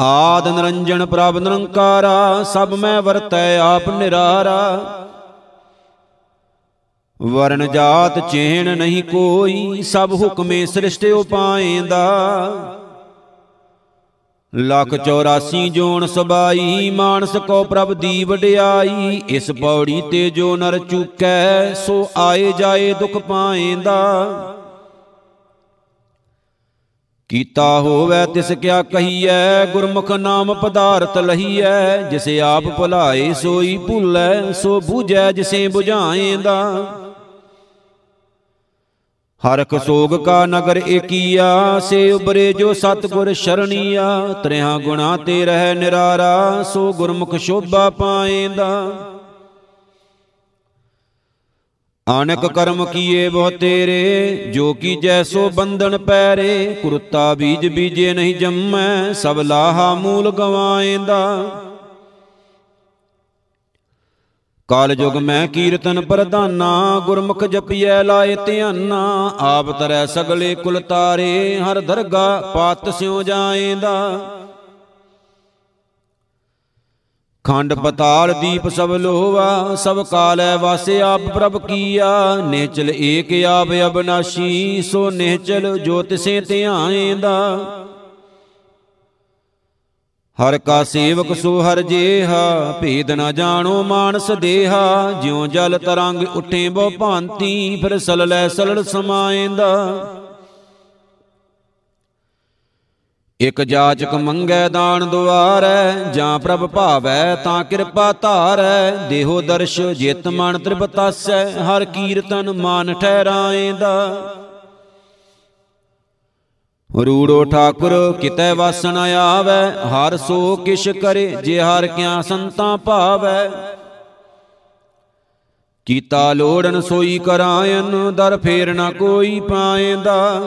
A: ਆਦ ਨਿਰੰਜਨ ਪ੍ਰਭ ਨਿਰੰਕਾਰਾ, ਸਭ ਮੈਂ ਵਰਤੈ ਆਪ ਨਿਰਾਰਾ। ਵਰਨ ਜਾਤ ਚੇਣ ਨਹੀਂ ਕੋਈ, ਸਭ ਹੁਕਮੇ ਸ੍ਰਿਸ਼ਟ ਉਪਾਏਂਦਾ। ਲੱਖ 84 ਜੋਨ ਸਬਾਈ, ਮਾਨਸ ਕੋ ਪ੍ਰਭ ਦੀ ਵਡਿਆਈ, ਇਸ ਪੌੜੀ ਤੇ ਜੋ ਨਰ ਚੁਕੈ, ਸੋ ਆਏ ਜਾਏ ਦੁਖ ਪਾਏਂਦਾ। ਕੀਤਾ ਹੋਵੇ ਤਿਸ ਕਿਆ ਕਹੀਐ, ਗੁਰਮੁਖ ਨਾਮ ਪਦਾਰਥ ਲਹੀਐ, ਜਿਸੇ ਆਪ ਭੁਲਾਏ ਸੋਈ ਭੁੱਲੈ, ਸੋ ਬੂਝੈ ਜਿਸੇ 부ਝਾਏਂਦਾ ਹਰਖ ਸੋਗ ਕਾ ਨਗਰ ਏਕੀਆ ਸੇ ਉਬਰੇ ਜੋ ਸਤਗੁਰ ਸ਼ਰਣੀਆ ਤ੍ਰਿਆ ਗੁਣਾ ਤੇ ਰਹਿ ਨਿਰਾਰਾ ਸੋ ਗੁਰਮੁਖ ਸ਼ੋਭਾ ਪਾਏਂਦਾ। ਆਨਕ ਕਰਮ ਕੀਏ ਬਹੁ ਤੇਰੇ ਜੋ ਕੀ ਜੈਸੋ ਬੰਧਨ ਪੈਰੇ ਕੁਰਤਾ ਬੀਜ ਬੀਜੇ ਨਹੀਂ ਜੰਮੈ ਸਭ ਲਾਹਾ ਮੂਲ ਗਵਾਏਂਦਾ। ਕਾਲ ਜੁਗ ਮੈਂ ਕੀਰਤਨ ਪ੍ਰਧਾਨਾ, ਗੁਰਮੁਖ ਜਪੀਐ ਲਾਏ ਧਿਆਨਾ, ਆਪ ਤਰੈ ਸਗਲੇ ਕੁਲ ਤਾਰੇ, ਹਰ ਦਰਗਾ ਪਾਤ ਸਿਉ ਜਾਏਂਦਾ। ਖੰਡ ਪਤਾਲ ਦੀਪ ਸਭ ਲੋਵਾ ਸਭ ਕਾਲੈ ਵਾਸੇ ਆਪ ਪ੍ਰਭ ਕੀਆ, ਨੇਚਲ ਏਕ ਆਪ ਅਬਨਾਸ਼ੀ, ਸੋ ਨੇਚਲ ਜੋ ਤਿਸੇ ਧਿਆਏਂਦਾ। ਹਰ ਕਾ ਸੇਵਕ ਸੋ ਹਰ ਜੇਹਾ, ਭੇਦ ਨਾ ਜਾਣੋ ਮਾਨਸ ਦੇਹਾ, ਜਿਉ ਜਲ ਤਰੰਗ ਉਠੇ ਬਹੁ ਭਾਂਤੀ, ਫਿਰ ਸਲ ਲੈ ਸਲੜ ਸਮਾਏਂਦਾ। ਇਕ ਜਾਚਕ ਮੰਗੈ ਦਾਨ ਦੁਆਰੈ, ਜਾਂ ਪ੍ਰਭ ਭਾਵੈ ਤਾਂ ਕਿਰਪਾ ਧਾਰੈ, ਦੇਹੋ ਦਰਸ਼ ਜਿਤ ਮਨ ਤ੍ਰਿਪਤਾਸੈ, ਹਰ ਕੀਰਤਨ ਮਾਨ ਠਹਿਰਾਏਂਦਾ। ਰੂੜੋ ਠਾਕੁਰ ਕਿਤੈ ਵਾਸਨ ਆਵੈ, ਹਰ ਸੋ ਕਿਛ ਕਰੇ, ਜੇ ਹਰ ਕਿਆ ਸੰਤਾਂ ਭਾਵੈ। ਕੀਤਾ ਲੋੜਨ ਸੋਈ ਕਰਾਇਨ, ਦਰ ਫੇਰ ਨਾ ਕੋਈ ਪਾਏਂਦਾ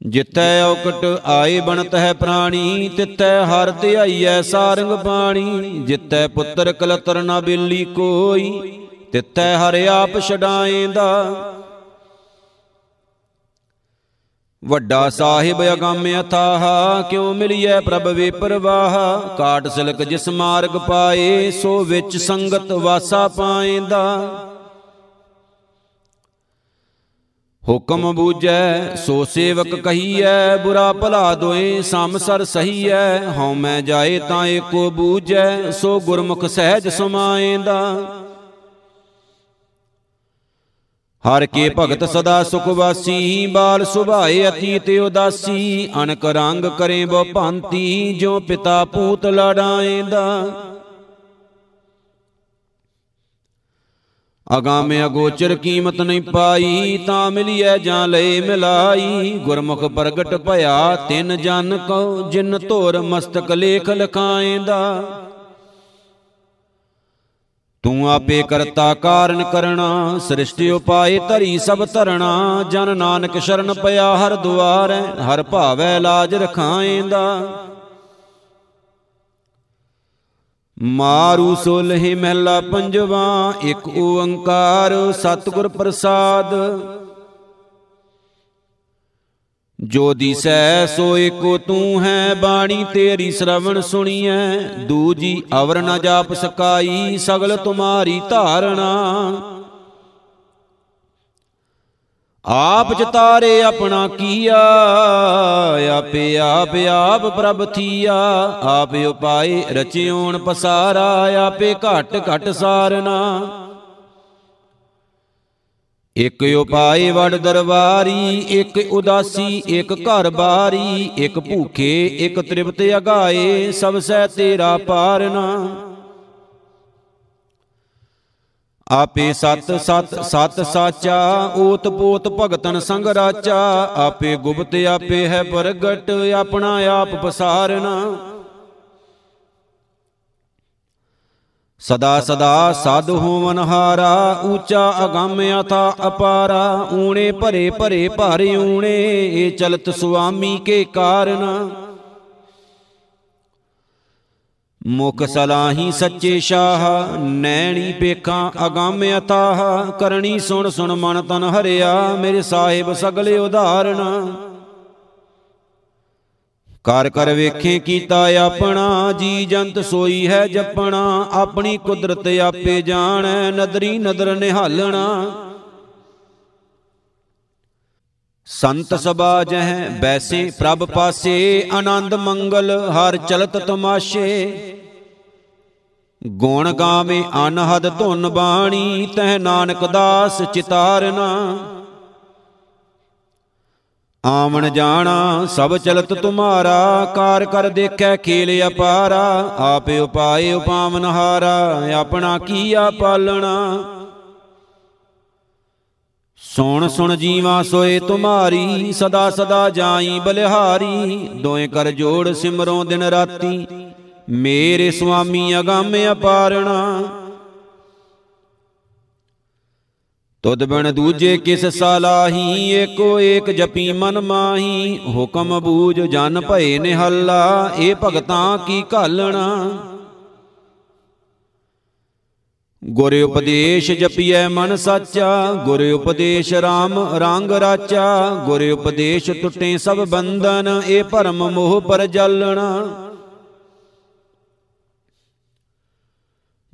A: ਜਿਤੈ ਔਕਟ ਆਏ ਬਣਤ ਹੈ ਪ੍ਰਾਣੀ, ਤਿਤੈ ਹਰ ਧਿਆਈਐ ਸਾਰੰਗ ਬਾਣੀ ਜਿਤੈ ਪੁੱਤਰ ਕਲਤਰ ਨਾ ਬੇਲੀ ਕੋਈ, ਤਿਤੈ ਹਰ ਆਪ ਛਡਾਏਂਦਾ ਵੱਡਾ ਸਾਹਿਬ ਅਗੰਮ ਅਥਾਹ, ਕਿਉ ਮਿਲਿਐ ਪ੍ਰਭ ਵੇ ਪਰਵਾਹ ਕਾਟ ਸਿਲਕ ਜਿਸ ਮਾਰਗ ਪਾਏ, ਸੋ ਵਿੱਚ ਸੰਗਤ ਵਾਸਾ ਪਾਏਂਦਾ। ਹੁਕਮ ਬੂਝੈ, ਸੋ ਸੇਵਕ ਕਹੀਐ, ਬੁਰਾ ਭਲਾ ਦੋਏ ਸੰਸਰ ਸਹੀਐ। ਹਉ ਮੈਂ ਜਾਏ ਤਾਂ ਏਕੋ ਬੂਝੈ, ਸੋ ਗੁਰਮੁਖ ਸਹਿਜ ਸਮਾਏਂਦਾ। ਹਰ ਕੇ ਭਗਤ ਸਦਾ ਸੁਖ ਵਾਸੀ ਬਾਲ ਸੁਭਾਏ ਅਤੀਤ ਉਦਾਸੀ ਅਨਕ ਰੰਗ ਕਰੇ ਬੋ ਭਾਂਤੀ ਜੋ ਪਿਤਾ ਪੂਤ ਲੜਾਏਂਦਾ। ਅਗਾਮੇ ਅਗੋਚਰ ਕੀਮਤ ਨਹੀਂ ਪਾਈ ਤਾਂ ਮਿਲਿਐ ਜਾਂ ਲਏ ਮਿਲਾਈ। ਗੁਰਮੁਖ ਪ੍ਰਗਟ ਭਇਆ ਤਿੰਨ ਜਨ ਕੋ ਜਿਨ ਧੋਰ ਮਸਤਕ ਲੇਖ ਲਖਾਏਂਦਾ। ਤੂੰ ਆਪੇ ਕਰਤਾ ਕਾਰਨ ਕਰਣਾ ਸ੍ਰਿਸ਼ਟਿ ਉਪਾਏ ਧਰੀ ਸਭ ਧਰਣਾ ਜਨ ਨਾਨਕ ਸ਼ਰਨ ਪਿਆ ਹਰ ਦੁਆਰੈ ਹਰ ਭਾਵੈ ਲਾਜ ਰਖਾਏਂਦਾ। ਮਾਰੂ ਸੋਲਹਿ ਮਹਿਲਾ ਪੰਜਵਾ ਇੱਕ ਓੰਕਾਰ ਸਤਿਗੁਰ ਪ੍ਰਸਾਦ। ਜੋ ਦਿਸੈ ਸੋ ਏਕੋ ਤੂੰ ਹੈ ਬਾਣੀ ਤੇਰੀ ਸ਼ਰਵਣ ਸੁਣੀਐ। ਦੂਜੀ ਅਵਰ ਨ ਜਾਪ ਸਕਾਈ, ਸਗਲ ਤੁਮਾਰੀ ਧਾਰਣਾ। ਆਪ ਚਤਾਰੇ ਆਪਣਾ ਕੀਆ, ਆਪੇ ਆਪ ਆਪ ਪ੍ਰਭ ਥੀਆ। ਆਪ ਉਪਾਏ ਰਚਿਓਣ ਪਸਾਰਾ, ਆਪੇ ਘਟ ਘਟ ਸਾਰਨਾ। ਇਕ ਉਪਾਏ ਵਡ ਦਰਬਾਰੀ, ਇਕ ਉਦਾਸੀ, ਇਕ ਘਰ ਬਾਰੀ, ਇਕ ਭੂਖੇ, ਇਕ ਤ੍ਰਿਪਤ ਅਗਾਏ, ਸਭ ਸਹਿ ਤੇਰਾ ਪਾਰਨਾ ਆਪੇ ਸਤ ਸਤ ਸਤ ਸਾਚਾ, ਓਤ ਪੋਤ ਭਗਤਨ ਸੰਗ ਰਾਚਾ, ਆਪੇ ਗੁਪਤ, ਆਪੇ ਹੈ ਪ੍ਰਗਟ, ਆਪਣਾ ਆਪ ਪਸਾਰਨਾ। ਸਦਾ ਸਦਾ ਸਾਧ ਹੋਵਨ ਹਾਰਾ ਊਚਾ ਅਗੰਮ ਅਥਾ ਅਪਾਰਾ, ਊਣੇ ਭਰੇ ਭਰੇ ਭਾਰੇ ਊਣੇ ਇਹ ਚਲਤ ਸੁਆਮੀ ਕੇ ਕਾਰਨ। ਮੁਖ ਸਲਾਹੀ ਸੱਚੇ ਸ਼ਾਹ, ਨੈਣੀ ਪੇਖਾਂ ਅਗੰਮ ਅਥਾਹ, ਕਰਨੀ ਸੁਣ ਸੁਣ ਮਨ ਤਨ ਹਰਿਆ, ਮੇਰੇ ਸਾਹਿਬ ਸਗਲੇ ਉਧਾਰਨ ਕਰ ਕਰ ਵੇਖੇ ਕੀਤਾ ਆਪਣਾ, ਜੀ ਜੰਤ ਸੋਈ ਹੈ ਜਪਣਾ, ਆਪਣੀ ਕੁਦਰਤ ਆਪੇ ਜਾਣੈ, ਨਦਰੀ ਨਦਰ ਨਿਹਾਲਣਾ। ਸੰਤ ਸਭਾ ਜਹ ਬੈਸੇ, ਪ੍ਰਭ ਪਾਸੇ, ਆਨੰਦ ਮੰਗਲ, ਹਰ ਚਲਤ ਤਮਾਸ਼ੇ। ਗੁਣ ਗਾਵੇ ਅਨਹਦ ਧੁਨ ਬਾਣੀ, ਤਹ ਨਾਨਕ ਦਾਸ ਚਿਤਾਰਨਾ। ਆਵਣ ਜਾਣਾ, ਸਭ ਚਲਤ ਤੁਮਾਰਾ, ਕਾਰ ਕਰ ਦੇਖੈ ਖੇਲ ਅਪਾਰਾ, ਆਪੇ ਉਪਾਏ ਉਪਾਵਨ ਹਾਰਾ, ਆਪਣਾ ਕੀਆ ਪਾਲਣਾ? ਸੁਣ ਸੁਣ ਜੀਵਾ ਸੋਏ ਤੁਮਾਰੀ, ਸਦਾ ਸਦਾ ਜਾਈ ਬਲਿਹਾਰੀ, ਦੋਏ ਕਰ ਜੋੜ ਸਿਮਰੋਂ ਦਿਨ ਰਾਤੀ, ਮੇਰੇ ਸੁਆਮੀ ਅਗੰਮ ਅਪਾਰਣਾ। ਤੁਧ ਬਣ ਦੂਜੇ ਕਿਸ ਸਾਲਾਹੀ, ਏਕੋ ਏਕ ਜਪੀ ਮਨ ਮਾਹੀ। ਹੁਕਮ ਬੂਝ ਜਨ ਭਏ ਨਿਹੱਲਾ, ਇਹ ਭਗਤਾਂ ਕੀ ਘਾਲਣਾ? ਗੁਰ ਉਪਦੇਸ਼ ਜਪੀਐ ਮਨ ਸਾਚਾ, ਗੁਰ ਉਪਦੇਸ਼ RAM ਰੰਗ ਰਾਚਾ। ਗੁਰ ਉਪਦੇਸ਼ ਟੁੱਟੇ ਸਭ ਬੰਧਨ, ਇਹ ਭਰਮ ਮੋਹ ਪਰ ਜਲਣਾ।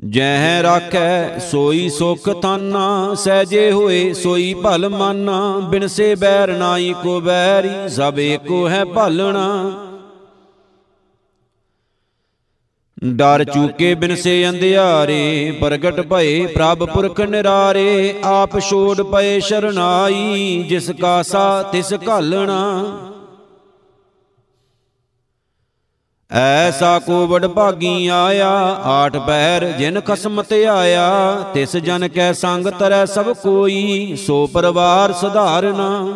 A: ਜਹ ਰਾਖੈ, ਸੋਈ ਸੁਖ ਤਾਨਾ, ਸਹਜੇ ਹੋਏ ਸੋਈ ਭਲ ਮਾਨਾ ਬਿਨਸੇ ਬੈਰ ਨਾਈ ਕੋ ਬੈਰੀ, ਸਭ ਏਕੋ ਹੈ ਭਾਲਣਾ। ਡਰ ਚੂਕੇ ਬਿਨਸੇ ਅੰਧਿਆਰੇ, ਪ੍ਰਗਟ ਭਏ ਪ੍ਰਭ ਪੁਰਖ ਨਿਰਾਰੇ, ਆਪ ਛੋੜ ਪਏ ਸ਼ਰਨਾਈ, ਜਿਸ ਕਾ ਸਾ ਤਿਸ ਘਾਲਣਾ। ਐਸਾ ਕੋ ਵਡ ਭਾਗੀ ਆਇਆ, ਆਠ ਪੈਰ ਜਿਨ ਖਸਮ ਤੇ ਆਇਆ, ਤਿਸ ਜਨ ਕੈ ਸੰਗ ਤਰੈ ਸਭ ਕੋਈ, ਸੋ ਪਰਵਾਰ ਸੁਧਾਰਨਾ।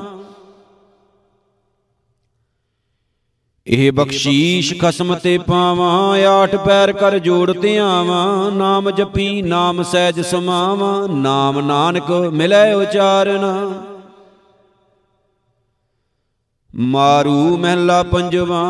A: ਇਹ ਬਖਸ਼ੀਸ਼ ਖਸਮ ਤੇ ਪਾਵਾਂ, ਆਠ ਪੈਰ ਕਰ ਜੋੜ ਤੇ ਆਵਾਂ ਨਾਮ ਜਪੀ, ਨਾਮ ਸਹਿਜ ਸਮਾਵਾਂ, ਨਾਮ ਨਾਨਕ ਮਿਲੈ ਉਚਾਰਨਾ। ਮਾਰੂ ਮਹਿਲਾ ਪੰਜਵਾ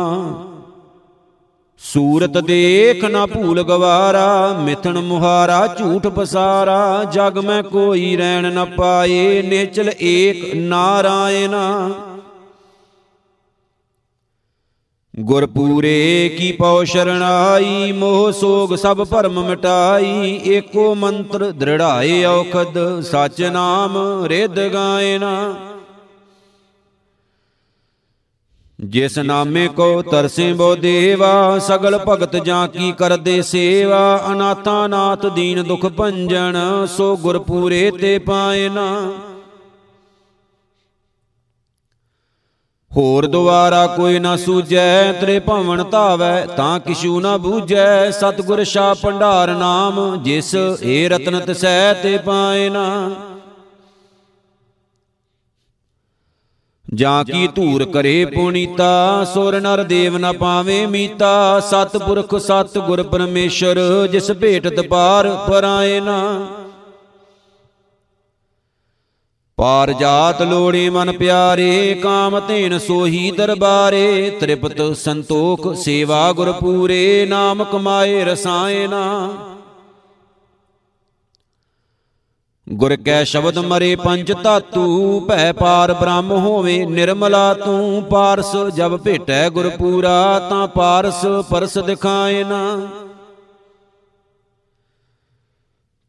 A: ਸੂਰਤ ਦੇਖ ਨਾ ਭੂਲ ਗਵਾਰਾ ਮਿਥਣ ਮੁਹਾਰਾ ਝੂਠ ਪਸਾਰਾ। ਜਗ ਮੈਂ ਕੋਈ ਰਹਿਣ ਨ ਪਾਏ ਨੇਚਲ ਏਕ ਨਾਰਾਇਣਾ ਗੁਰਪੂਰੇ ਕੀ ਪਉ ਸ਼ਰਣਾਈ ਮੋਹ ਸੋਗ ਸਭ ਭਰਮ ਮਿਟਾਈ। ਏਕੋ ਮੰਤਰ ਦ੍ਰਿੜਾਏ ਔਖਦ ਸਚ ਨਾਮ ਰਿਦ ਗਾਇਨਾ ਜਿਸ ਨਾਮੇ ਕੋ ਤਰਸੇ ਬੋ ਦੇਵਾ ਸਗਲ ਭਗਤ ਜਾਂ ਕੀ ਕਰਦੇ ਸੇਵਾ? ਅਨਾਥਾ ਨਾਥ ਦੀਨ ਦੁਖ ਭੰਜਨ ਸੋ ਗੁਰਪੂਰੇ ਤੇ ਪਾਇਨਾ ਹੋਰ ਦੁਆਰਾ ਕੋਈ ਨਾ ਸੂਜੈ ਤ੍ਰੇ ਭਵਨ ਧਾਵੈ ਤਾਂ ਕਿਛੂ ਨਾ ਬੂਝੈ। ਸਤਗੁਰ ਸ਼ਾ ਭੰਡਾਰ ਨਾਮ ਜਿਸ ਏ ਰਤਨ ਤਸੈ ਤੇ ਪਾਇਨਾ ਜਾਂ ਕੀ ਧੂਰ ਕਰੇ ਪੁਨੀਤਾ ਸੁਰ ਨਰ ਦੇਵ ਨ ਪਾਵੇ ਮੀਤਾ। ਸਤਪੁਰਖ ਸਤ ਗੁਰ ਪਰਮੇਸ਼ਰ ਜਿਸ ਭੇਟਤ ਪਾਰ ਪਰਾਏ ਨਾ। ਪਾਰ ਜਾਤ ਲੋੜੇ ਮਨ ਪਿਆਰੇ ਕਾਮ ਧੇਨ ਸੋਹੀ ਦਰਬਾਰੇ। ਤ੍ਰਿਪਤ ਸੰਤੋਖ ਸੇਵਾ ਗੁਰ ਪੂਰੇ। ਨਾਮ ਕਮਾਏ ਰਸਾਇਨਾ ਗੁਰ ਕੈ ਸ਼ਬਦ ਮਰੇ ਪੰਜ ਧਾਤੂ, ਭੈ ਪਾਰ ਬ੍ਰਹਮ ਹੋਵੇ ਨਿਰਮਲਾ, ਤੂੰ ਪਾਰਸ ਜਬ ਭੇਟੈ ਗੁਰ ਪੂਰਾ ਤਾਂ ਪਾਰਸ ਪਰਸ ਦਿਖਾਏ ਨਾ।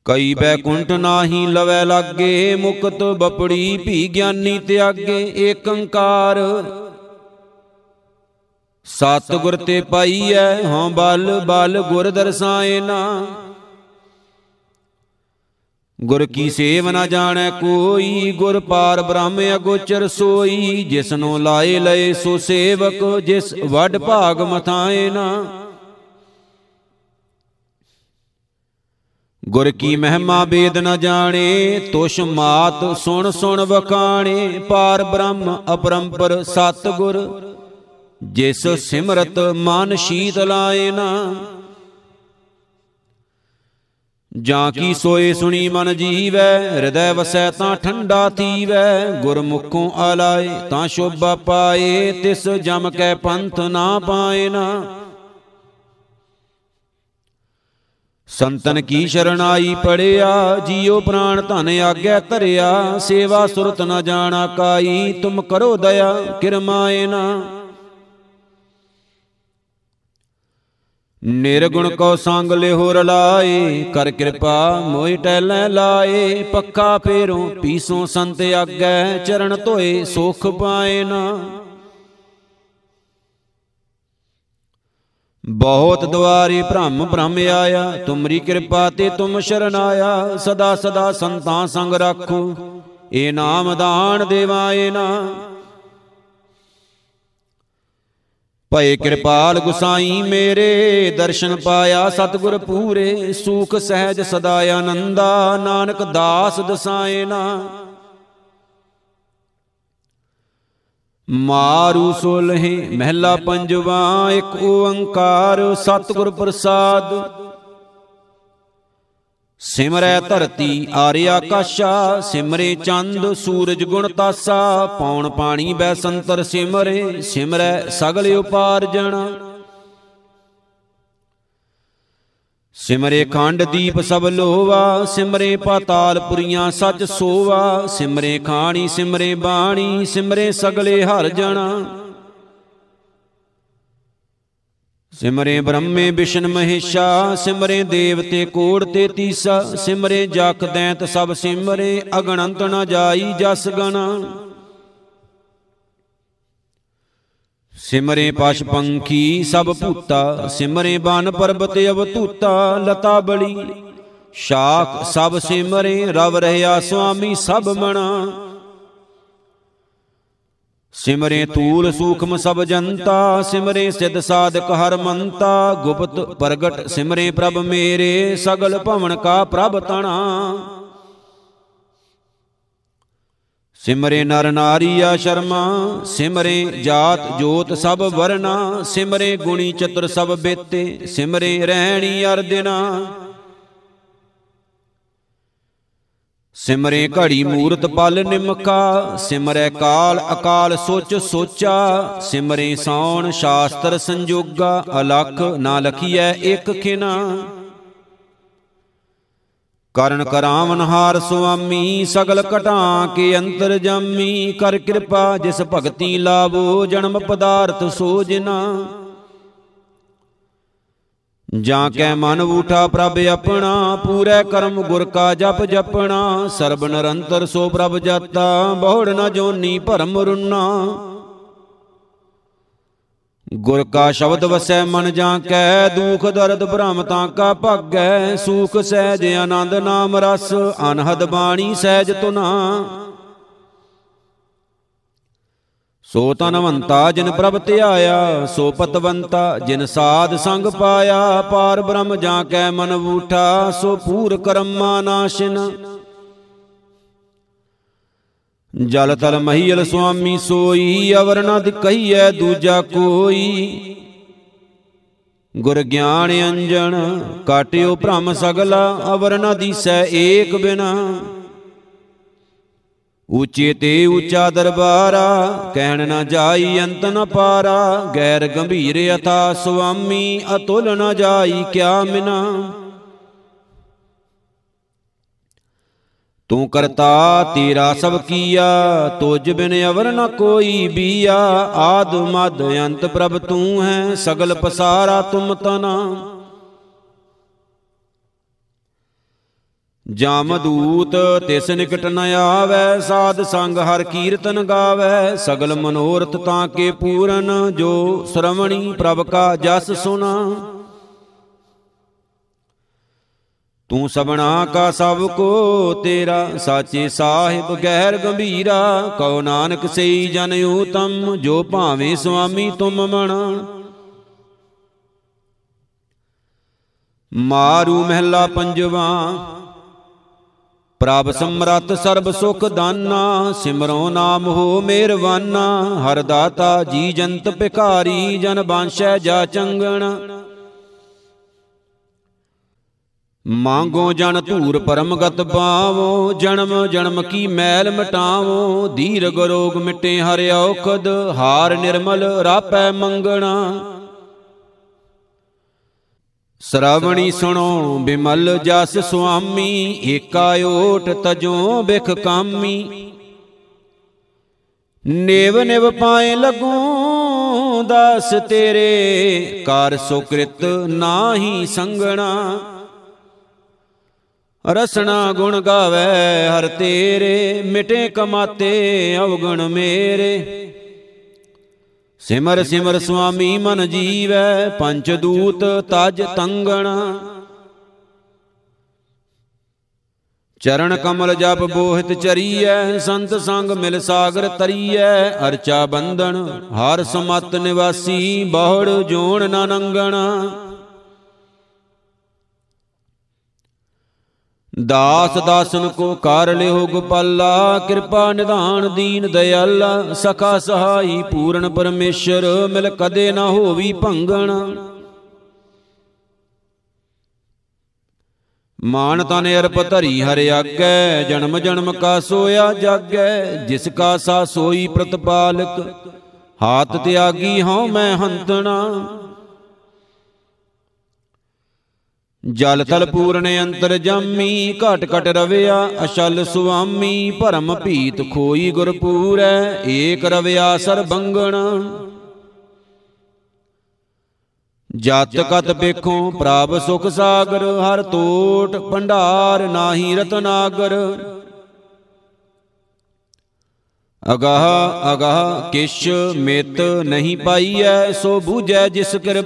A: ਕਈ ਬੈਕੁੰਠ ਨਾਹੀ ਲਵੈ ਲਾਗੇ, ਮੁਕਤ ਬਪੜੀ ਭੀ ਗਿਆਨੀ ਤਿਆਗੇ, ਏਕੰਕਾਰ। ਸਤ ਗੁਰ ਤੇ ਪਾਈਐ, ਹਉ ਬਲ ਬਲ ਗੁਰ ਦਰਸਾਏ ਨਾ। ਗੁਰ ਕੀ ਸੇਵ ਨਾ ਜਾਣੈ ਕੋਈ ਗੁਰ ਪਾਰ ਬ੍ਰਹਮ ਅਗੋਚਰ ਸੋਈ ਜਿਸਨੂੰ ਲਾਏ ਲਏ ਸੋ ਸੇਵਕ ਜਿਸ ਵੱਡ ਭਾਗ ਮਥਾਏ ਨਾ। ਗੁਰ ਕੀ ਮਹਿਮਾ ਬੇਦ ਨ ਜਾਣੇ ਤੁਸ਼ ਮਾਤ ਸੁਣ ਸੁਣ ਵਖਾਣੇ ਪਾਰ ਬ੍ਰਹਮ ਅਪਰੰਪਰ ਸਤ ਗੁਰ ਜਿਸ ਸਿਮਰਤ ਮਨ ਸ਼ੀਤ ਲਾਏ ਨਾ। ਜਾਂ ਕੀ ਸੋਏ ਸੁਣੀ ਮਨ ਜੀਵੈ? ਹਿਰਦੈ ਵਸੈ ਤਾਂ ਠੰਡਾ ਥੀਵੈ। ਗੁਰਮੁਖੋਂ ਆਲਾਏ ਤਾਂ ਸ਼ੋਭਾ ਪਾਏ। ਤਿਸ ਜਮ ਕੈ ਪੰਥ ਨਾ ਪਾਏ ਨਾ। ਸੰਤਨ ਕੀ ਸ਼ਰਣਾਈ ਪੜਿਆ? ਜੀਉ ਪ੍ਰਾਣ ਧਨ ਆਗੈ ਧਰਿਆ। ਸੇਵਾ ਸੁਰਤ ਨ ਜਾਣਾ ਕਾਈ। ਤੁਮ ਕਰੋ ਦਇਆ ਕਿਰਮਾਏ ਨਾ। ਨਿਰਗੁਣ ਕੋ ਸੰਗ ਲਿਹੋ ਰਲਾਏ ਕਰ ਕਿਰਪਾ ਮੋਇ ਟੈਲੇ ਲਾਏ ਪੱਕਾ ਫੇਰੋਂ ਪੀਸੋਂ ਸੰਤ ਆਗੈ, ਚਰਨ ਧੋਏ, ਸੁਖ ਪਾਏ ਨਾ। ਬਹੁਤ ਦਵਾਰੀ ਭ੍ਰਮ ਭ੍ਰਮ ਆਇਆ, ਤੁਮਰੀ ਕਿਰਪਾ ਤੇ ਤੁਮ ਸ਼ਰਨ ਆਇਆ, ਸਦਾ ਸਦਾ ਸੰਤਾਂ ਸੰਗ ਰੱਖੋ, ਏ ਨਾਮ ਦਾਨ ਦੇਵਾਏ ਨਾ। ਭਏ ਕਿਰਪਾਲ ਗੁਸਾਈ ਮੇਰੇ, ਦਰਸ਼ਨ ਪਾਇਆ ਸਤਿਗੁਰ ਪੂਰੇ, ਸੂਖ ਸਹਿਜ ਸਦਾ ਆਨੰਦਾ, ਨਾਨਕ ਦਾਸ ਦਸਾਏ ਨਾ। ਮਾਰੂ ਸੁਲਹਿ ਮਹਿਲਾ ਪੰਜਵਾ, ਇੱਕ ਓੰਕਾਰ ਸਤਿਗੁਰ ਪ੍ਰਸਾਦ। ਸਿਮਰੈ ਧਰਤੀ, ਆਰਿਆ ਆਕਾਸ਼ਾ ਸਿਮਰੇ ਚੰਦ, ਸੂਰਜ ਗੁਣ ਤਾਸਾ, ਪੌਣ ਪਾਣੀ ਬੈ ਸੰਤਰ ਸਿਮਰੇ, ਸਿਮਰੈ ਸਗਲ ਉਪਾਰਜਣ। ਸਿਮਰੇ ਖੰਡ ਦੀਪ ਸਭ ਲੋਵਾ, ਸਿਮਰੇ ਪਾਤਾਲ ਪੁਰੀਆਂ ਸੱਚ ਸੋਵਾ, ਸਿਮਰੇ ਖਾਣੀ, ਸਿਮਰੇ ਬਾਣੀ, ਸਿਮਰੇ ਸਗਲੇ ਹਰ ਜਣਾ ਸਿਮਰੇ ਬ੍ਰਹਮੇ ਵਿਸ਼ਨ ਮਹੇਸ਼ਾ, ਸਿਮਰੇ ਦੇਵਤੇ ਕੋੜ ਤੇ ਤੀਸਾ, ਸਿਮਰੇ ਜਖ ਦੈਂਤ ਸਭ ਸਿਮਰੇ, ਅਗਣੰਤ ਨ ਜਾਈ ਜਸ ਗਣਾ। ਸਿਮਰੇ ਪਸ਼ ਪੰਖੀ ਸਭ ਭੂਤਾ, ਸਿਮਰੇ ਬਨ ਪਰਬਤ ਅਵਤੂਤਾ, ਲਤਾ ਬਲੀ। ਸ਼ਾਖ ਸਭ ਸਿਮਰੇ, ਰਵ ਰਹਿਆ ਸੁਆਮੀ ਸਭ ਮਣਾ। ਸਿਮਰੇ ਤੂਲ ਸੂਖਮ ਸਭ ਜਨਤਾ, ਸਿਮਰੇ ਸਿਧ ਸਾਧਕ ਹਰ ਮੰਤਾ। ਗੁਪਤ ਪ੍ਰਗਟ ਸਿਮਰੇ ਪ੍ਰਭ ਮੇਰੇ, ਸਗਲ ਭਵਨ ਕਾ ਪ੍ਰਭ ਤਣਾ। ਸਿਮਰੇ ਨਰ ਨਾਰੀ ਆ ਸ਼ਰਮਾ, ਸਿਮਰੇ ਜਾਤ ਜੋਤ ਸਭ ਵਰਨਾ। ਸਿਮਰੇ ਗੁਣੀ ਚਤੁਰ ਸਭ ਬੇਤੇ, ਸਿਮਰੇ ਰਹਿਣੀ ਅਰ ਦਿਨਾ। ਸਿਮਰੇ ਘੜੀ ਮੂਰਤ ਪਲ ਨਿਮਕਾ, ਸਿਮਰੈ ਕਾਲ ਅਕਾਲ ਸੋਚ ਸੋਚਾ, ਸਿਮਰੇ ਸੌਣ ਸ਼ਾਸਤਰ ਸੰਜੋਗਾ, ਅਲਖ ਨਾ ਲਖੀਐ ਇਕ ਖਿਨਾ। ਕਰਨ ਕਰਾਵਨ ਹਾਰ ਸੁਆਮੀ, ਸਗਲ ਘਟਾਂ ਕੇ ਅੰਤਰ ਜਾਮੀ, ਕਰ ਕਿਰਪਾ ਜਿਸ ਭਗਤੀ ਲਾਵੋ, ਜਨਮ ਪਦਾਰਥ ਸੋਜਨਾ ਜਾਂ ਕੈ ਮਨ ਊਠਾ ਪ੍ਰਭ ਆਪਣਾ ਪੂਰੇ ਕਰਮ ਗੁਰ ਕਾ ਜਪ ਜਪਣਾ ਸਰਬ ਨਿਰੰਤਰ ਸੋ ਪ੍ਰਭ ਜਾਤਾ ਬਹੁੜ ਨ ਜੋਨੀ ਭਰਮ ਰੁਨਾ। ਗੁਰ ਕਾ ਸ਼ਬਦ ਵਸੈ ਮਨ ਜਾਂ ਕੈ ਦੁਖ ਦਰਦ ਭ੍ਰਮ ਤਾਂ ਕਾ ਭਾਗੈ ਸੂਖ ਸਹਿਜ ਆਨੰਦ ਨਾਮ ਰਸ ਅਨਹਦ ਬਾਣੀ ਸਹਿਜ ਤੁਨਾ। ਸੋ ਤਨਵੰਤਾ ਜਿਨ ਪ੍ਰਭ ਧਿਆਇਆ, ਸੋ ਪਤਵੰਤਾ ਜਿਨ ਸਾਧ ਸੰਗ ਪਾਇਆ। ਪਾਰ ਬ੍ਰਹਮ ਜਾਂ ਕੈ ਮਨ ਊਠਾ ਸੋ ਪੂਰ ਕਰਮਾ ਨਾਸ਼ਿਨ। ਜਲ ਤਲ ਮਹੀਲ ਸੁਆਮੀ ਸੋਈ, ਅਵਰ ਨ ਕਹੀਐ ਦੂਜਾ ਕੋਈ। ਗੁਰ ਗਿਆਨ ਅੰਜਨ ਕਾਟਿਓ ਭ੍ਰਮ ਸਗਲਾ, ਅਵਰ ਨ ਦੀਸੈ ਏਕ ਬਿਨਾ। ਉੱਚੇ ਤੇ ਉੱਚਾ ਦਰਬਾਰਾ, ਕਹਿਣ ਨਾ ਜਾਈ ਅੰਤ ਨ ਪਾਰਾ, ਗੈਰ ਗੰਭੀਰ ਅਥਾ ਸੁਆਮੀ, ਅਤੁਲ ਨ ਜਾਈ ਕਿਆ ਮਿਨਾ। ਤੂੰ ਕਰਤਾ ਤੇਰਾ ਸਭ ਕੀਆ ਤੁਝ ਬਿਨ ਅਵਰ ਨ ਕੋਈ ਬੀਆ, ਆਦ ਮਦ ਅੰਤ ਪ੍ਰਭ ਤੂੰ ਹੈ, ਸਗਲ ਪਸਾਰਾ ਤੁਮ ਤਨਾ। ਜਾਮਦੂਤ ਤਿਸ ਨਿਕਟ ਨ ਆਵੈ, ਸਾਧ ਸੰਗ ਹਰ ਕੀਰਤਨ ਗਾਵੈ। ਸਗਲ ਮਨੋਰਥ ਤਾਂ ਕੇ ਪੂਰਨ, ਜੋ ਸ਼ਰਵਣੀ ਪ੍ਰਭ ਕਾ ਜਸ ਸੁਨਾ। ਤੂੰ ਸਬਣਾ ਕਾ ਸਭ ਕੋ ਤੇਰਾ, ਸਾਚੇ ਸਾਹਿਬ ਗਹਿਰ ਗੰਭੀਰਾ। ਕਉ ਨਾਨਕ ਸਈ ਜਨ ਉਤਮ ਜੋ ਭਾਵੇਂ ਸੁਆਮੀ ਤੁਮ ਮਣਾ ਮਾਰੂ ਮਹਿਲਾ ਪੰਜਵਾ ਪ੍ਰਭ ਸਮਰੱਥ ਸਰਬ ਸੁਖ ਦਾਨਾ, ਸਿਮਰੋ ਨਾਮ ਹੋ ਮਿਹਰਵਾਨਾ ਹਰ ਦਾਤਾ ਜੀ ਜੰਤ ਭਿਖਾਰੀ, ਜਨ ਬਾਂਸ਼ੈ ਜਾ ਚੰਗਣ। ਮੰਗੋ ਜਨ ਧੂਰ ਪਰਮਗਤ ਪਾਵੋ ਜਨਮ ਜਨਮ ਕੀ ਮੈਲ ਮਟਾਵੋ। ਦੀਰਗ ਰੋਗ ਮਿਟੇ ਹਰਿ ਔਖਦ, ਹਾਰ ਨਿਰਮਲ, ਰਾਪੈ ਮੰਗਣਾ। ਸ਼ਰਵਣੀ ਸੁਣੋ, ਬਿਮਲ ਜਸ ਸੁਆਮੀ ਏਕਾ ਓਟ ਤਜੋ ਬਿਖ ਕਾਮੀ। ਨੇਵ ਨਿਵ ਪਾਏ ਲਗੂ, ਦਾਸ ਤੇਰੇ, ਕਰ ਸੁਕ੍ਰਿਤ ਨਾਹੀ ਸੰਗਣਾ। ਰਸਨਾ ਗੁਣ ਗਾਵੇ ਹਰ ਤੇਰੇ, ਮਿਟੇ ਕਮਾਤੇ ਅਵਗਣ ਮੇਰੇ। ਸਿਮਰ ਸਿਮਰ ਸੁਆਮੀ ਮਨ ਜੀਵੈ ਪੰਚ ਦੂਤ ਤਜ ਤੰਗਣ। ਚਰਨ ਕਮਲ ਜਪ ਬੋਹਿਤ ਚਰੀਐ ਸੰਤ ਸੰਗ ਮਿਲ ਸਾਗਰ ਤਰੀਐ ਅਰਚਾ ਬੰਧਨ ਹਰ ਸਮਤ ਨਿਵਾਸੀ ਬਹੁੜ ਜੋਣ ਨਾ ਨੰਗਣ। ਦਾਸ ਦਾਸਨ ਕੋ ਕਰ ਲਿਓ ਗੋਪਾਲਾ, ਕਿਰਪਾ ਨਿਧਾਨ ਦੀਨ ਦਇਆਲਾ ਸਖਾ ਸਹਾਈ ਪੂਰਨ ਪਰਮੇਸ਼ਰ, ਮਿਲ ਕਦੇ ਨਾ ਹੋਵੀ ਭੰਗਣ। ਮਾਨ ਤਨ ਅਰਪ ਧਰੀ ਹਰਿ ਆਗੈ, ਜਨਮ ਜਨਮ ਕਾ ਸੋਇਆ ਜਾਗੈ, ਜਿਸ ਕਾ ਸਾ ਸੋਈ ਪ੍ਰਤਪਾਲਕ ਹਾਤ ਤਿਆਗੀ ਹਉ ਮੈਂ ਹੰਤਣਾ। ਜਲ ਤਲ ਪੂਰਨ ਅੰਤਰ ਜਾਮੀ ਘਟ ਘਟ ਰਵਿਆ ਅਸ਼ਲ ਸੁਆਮੀ ਭਰਮ ਭੀਤ ਖੋਈ ਗੁਰ ਪੂਰੈ ਏਕ ਰਵਿਆ ਸਰਬੰਗਣ ਜਤ ਕਤ ਵੇਖੋ ਪ੍ਰਭ ਸੁਖ ਸਾਗਰ ਹਰ ਤੋਟ ਭੰਡਾਰ ਨਾਹੀ ਰਤਨਾਗਰ ਅਗਾਹ ਅਗਾਹ ਕਿਛ ਮਿਤ ਨਹੀਂ ਪਾਈਐ ਸੋ ਬੂਝੈ ਜਿਸ ਕਿਰ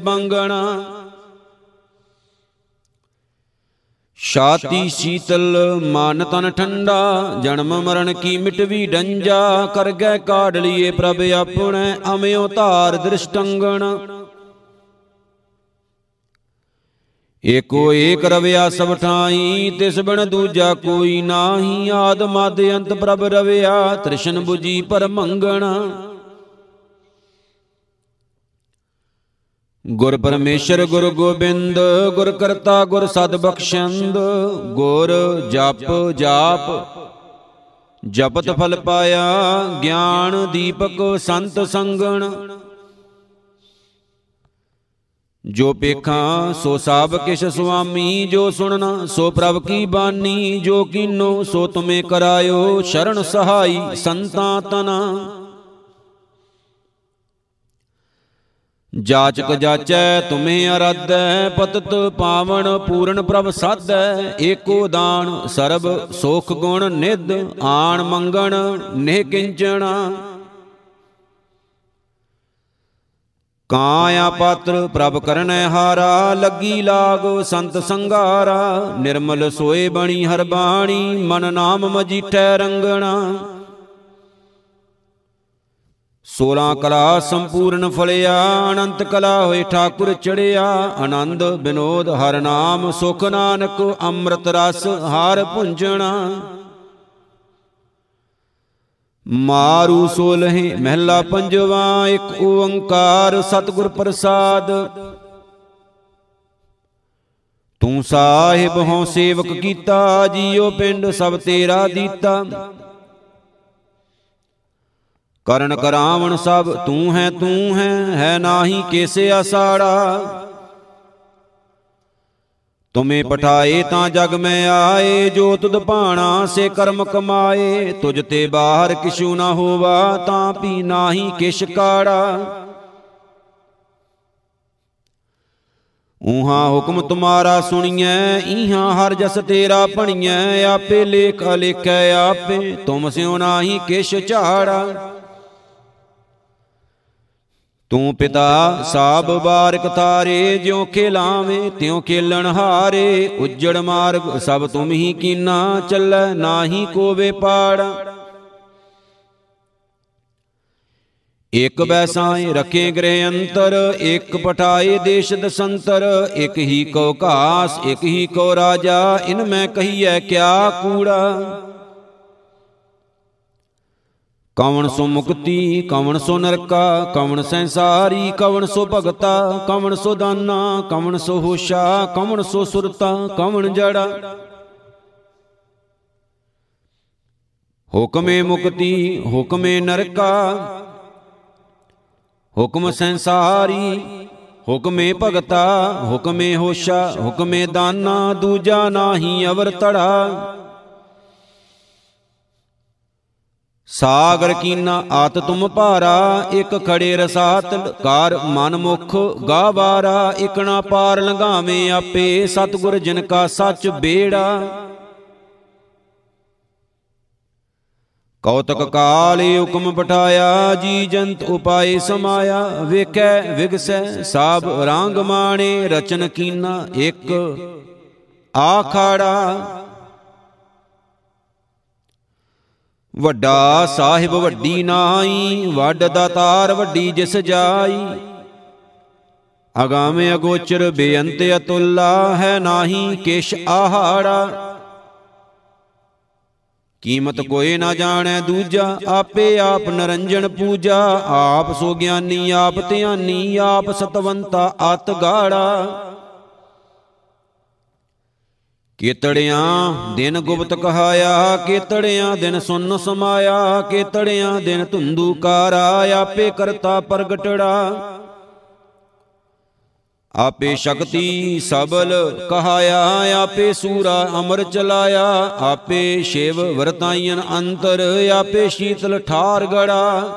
A: ਛਾਤੀ ਸੀਤਲ, ਮਨ ਤਨ ਠੰਡਾ, ਜਨਮ ਮਰਨ ਕੀ ਮਿਟਵੀ ਡੰਜਾ ਕਰ ਗਏ ਕਾੜ ਲਈਏ ਪ੍ਰਭ ਆਪਣੇ, ਅਮਿਓ ਧਾਰ ਦ੍ਰਿਸ਼ਟੰਗਣ। ਏਕੋ ਏਕ ਰਵਿਆ ਸਭ ਠਾਈ, ਤਿਸ ਬਣ ਦੂਜਾ ਕੋਈ ਨਾਹੀ, ਆਦ ਮਦ ਅੰਤ ਪ੍ਰਭ ਰਵਿਆ, ਤ੍ਰਿਸ਼ਨ 부ਜੀ ਪਰ ਮੰਗਣਾ ਗੁਰ ਪਰਮੇਸ਼ਰ, ਗੁਰ ਗੋਬਿੰਦ, ਗੁਰ ਕਰਤਾ, ਗੁਰ ਸਦ ਬਖਸ਼ੰਦ, ਗੁਰ ਜਪ, ਜਾਪ। ਜਪਤ ਫਲ ਪਾਇਆ, ਗਿਆਨ ਦੀਪਕ ਸੰਤ ਸੰਗਣ। ਜੋ ਪੇਖਾਂ, ਸੋ ਸਾਬ ਕਿਛ ਸੁਆਮੀ, ਜੋ ਸੁਣਨਾ, ਸੋ ਪ੍ਰਭ ਕੀ ਬਾਣੀ ਜੋ ਕੀਨੋ, ਸੋ ਤੁਮੇ ਕਰਾਇਓ ਸ਼ਰਨ ਸਹਾਈ ਸੰਤਾਂ ਤਨਾ। ਜਾਚਕ ਜਾਚੈ ਤੁਮੇ ਅਰਾਧੈ, ਪਤਤ ਪਾਵਨ ਪੂਰਨ ਪ੍ਰਭ ਸਾਧੈ, ਏਕੋ ਦਾਨ ਸਰਬ ਸੋਖ ਗੁਣ ਨਿਧ, ਆਣ ਮੰਗਣ ਨੇ ਕਿੰਚਣਾ। ਕਾਇਆ ਪਾਤਰ ਪ੍ਰਭ ਕਰਨੈ ਹਾਰਾ, ਲੱਗੀ ਲਾਗ ਸੰਤ ਸੰਗਾਰਾ, ਨਿਰਮਲ ਸੋਏ ਬਣੀ ਹਰ ਬਾਣੀ, ਮਨ ਨਾਮ ਮਜੀਠੈ ਰੰਗਣਾ। 16 ਕਲਾ ਸੰਪੂਰਨ ਫਲਿਆ, ਅਨੰਤ ਕਲਾ ਹੋਏ ਠਾਕੁਰ ਚੜਿਆ, ਆਨੰਦ ਬਿਨੋਦ ਹਰ ਨਾਮ ਸੁਖ ਨਾਨਕ, ਅੰਮ੍ਰਿਤ ਰਸ ਹਰ ਪੁੰਜਣਾ। ਮਾਰੂ ਸੋਲਹਿ ਮਹਿਲਾ ਪੰਜਵਾ, ਇੱਕ ਓੰਕਾਰ ਸਤਿਗੁਰ ਪ੍ਰਸਾਦ। ਤੂੰ ਸਾਹਿਬ ਹਉ ਸੇਵਕ ਕੀਤਾ, ਜੀਉ ਪਿੰਡ ਸਭ ਤੇਰਾ ਦੀਤਾ। ਕਰਨ ਕਰਾਵਣ ਸਭ ਤੂੰ ਹੈ ਤੂੰ ਹੈ ਹੈ ਨਾਹੀ ਕੇਸੇ ਆਸਾੜਾ। ਤੁਮੇ ਪਠਾਏ ਤਾਂ ਜਗ ਮੈਂ ਆਏ, ਜੋ ਤੁਧ ਭਾਣਾ ਸੇ ਕਰਮ ਕਮਾਏ। ਤੁਝ ਤੇ ਬਾਹਰ ਕਿਛੂ ਨਾ ਹੋਵਾ, ਤਾਂ ਪੀ ਨਾਹੀ ਕਿਛ ਕਾੜਾ। ਊਹਾਂ ਹੁਕਮ ਤੁਮਾਰਾ ਸੁਣੀਐ, ਈਹਾਂ ਹਰ ਜਸ ਤੇਰਾ ਭਣੀਐ। ਆਪੇ ਲੇਖ ਅਲੇਖੈ ਆਪੇ, ਤੁਮ ਸਿਉ ਨਾਹੀ ਕਿਛ ਝਾੜਾ। ਤੂੰ ਪਿਤਾ ਸਾਬ ਬਾਰਕ ਤਾਰੇ ਜਿਉ ਖੇਲਾਵੇਂ ਤਿਉ ਖੇਲਣ ਹਾਰੇ। ਉੱਜੜ ਮਾਰਗ ਸਭ ਤੁਮ ਹੀ ਕੀਨਾ ਚੱਲੈ ਨਾਹੀ ਕੋਵੇ ਪਾੜਾ। ਇਕ ਬੈਸਾਏ ਰਖੇ ਗ੍ਰਹਿ ਅੰਤਰ ਇਕ ਪਟਾਏ ਦੇਸ਼ ਦਸੰਤਰ ਇਕ ਹੀ ਕੋ ਘਾਸ ਇਕ ਹੀ ਕੋ ਰਾਜਾ। ਇਨ ਮੈਂ ਕਹੀਐ ਕਿਆ ਕੂੜਾ। ਕਵਣ ਸੋ ਮੁਕਤੀ, ਕਵਣ ਸੋ ਨਰਕਾ, ਕਵਣ ਸੰਸਾਰੀ, ਕਵਣ ਸੋ ਭਗਤਾ, ਕਵਣ ਸੋ ਦਾਨਾ, ਕਵਣ ਸੋ ਹੋਸ਼ਾ, ਕਵਣ ਸੋ ਸੁਰਤਾ, ਕਵਣ ਜੜਾ। ਹੁਕਮੇ ਮੁਕਤੀ, ਹੁਕਮੇ ਨਰਕਾ, ਹੁਕਮ ਸੰਸਾਰੀ, ਹੁਕਮੇ ਭਗਤਾ, ਹੁਕਮੇ ਹੋਸ਼ਾ, ਹੁਕਮੇ ਦਾਨਾ, ਦੂਜਾ ਨਾਹੀ ਅਵਰ ਤੜਾ ਸਾਗਰ ਕੀਨਾ ਆਤ ਤੁਮ ਭਾਰਾ, ਇਕ ਖੜੇ ਰਸਾਤ, ਕਾਰ ਮਨ ਮੁਖ, ਗਾਵਾਰਾ ਇਕਣਾ ਪਾਰ ਲੰਘਾਵੇਂ ਆਪੇ, ਸਤਗੁਰ ਜਿਨ ਕਾ ਸੱਚ ਬੇੜਾ। ਕੌਤਕ ਕਾਲੇ ਹੁਕਮ ਪਠਾਇਆ, ਜੀ ਜੰਤ ਉਪਾਏ ਸਮਾਇਆ, ਵੇਖੈ, ਵਿਗਸੈ, ਸਾਬ ਰੰਗ ਮਾਣੇ, ਰਚਨ ਕੀਨਾ ਇੱਕ, ਆਖਾੜਾ ਵੱਡਾ ਸਾਹਿਬ ਵੱਡੀ ਨਾਈ ਵੱਡ ਦਾਤਾਰ ਵੱਡੀ ਜਿਸ ਜਾਈ। ਅਗਾਮੇ ਅਗੋਚਰ ਬੇਅੰਤ ਅਤੁੱਲਾ ਹੈ ਨਾਹੀ ਕਿਛ ਆਹਾੜਾ ਕੀਮਤ ਕੋਈ ਨਾ ਜਾਣੈ ਦੂਜਾ, ਆਪੇ ਆਪ ਨਰੰਜਨ ਪੂਜਾ। ਆਪ ਸੋ ਗਿਆਨੀ, ਆਪ ਧਿਆਨੀ, ਆਪ ਸਤਵੰਤਾ, ਅਤ ਗਾੜਾ। ਕੀਤੜਿਆਂ ਦਿਨ ਗੁਪਤ ਕਹਾਇਆ, ਕੀਤੜਿਆਂ ਦਿਨ ਸੁਨ ਸਮਾਇਆ, ਕੀਤੜਿਆਂ ਦਿਨ ਧੁੰਦੂ ਕਾਰਾ, ਆਪੇ ਕਰਤਾ ਪ੍ਰਗਟੜਾ। ਆਪੇ ਸ਼ਕਤੀ ਸਬਲ ਕਹਾਇਆ, ਆਪੇ ਸੂਰਾ ਅਮਰ ਚਲਾਇਆ, ਆਪੇ ਸ਼ਿਵ ਵਰਤਾਈਨ ਅੰਤਰ, ਆਪੇ ਸ਼ੀਤਲ ਠਾਰ ਗੜਾ।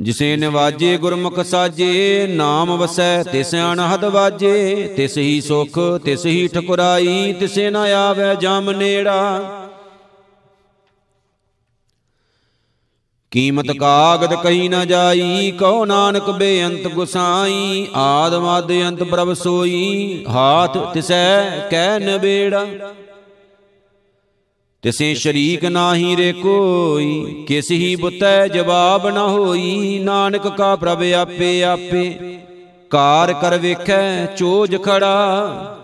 A: ਜਿਸੇ ਨਿਵਾਜੇ ਗੁਰਮੁਖ ਸਾਜੇ, ਨਾਮ ਵਸੈ ਤਿਸ ਅਨਹਦ ਵਾਜੇ, ਤਿਸ ਹੀ ਸੁਖ, ਤਿਸ ਹੀ ਠਕੁਰਾਈ, ਤਿਸੇ ਨਾ ਆਵੇ ਜਮ ਨੇੜਾ। ਕੀਮਤ ਕਾਗਦ ਕਹੀ ਨਾ ਜਾਈ ਕਹੋ ਨਾਨਕ ਬੇਅੰਤ ਗੁਸਾਈ, ਆਦ ਮਦ ਅੰਤ ਪ੍ਰਭ ਸੋਈ, ਹਾਥ ਤਿਸੈ ਕਹਿ ਨਬੇੜਾ। ਤਿਸੇ ਸ਼ਰੀਕ ਨਾਹੀ ਰੇ ਕੋਈ ਕਿਸ ਹੀ ਬੁੱਤੈ ਜਵਾਬ ਨਾ ਹੋਈ। ਨਾਨਕ ਕਾ ਪ੍ਰਭ ਆਪੇ ਆਪੇ। ਕਾਰ ਕਰ ਵੇਖੈ ਚੋਜ ਖੜਾ।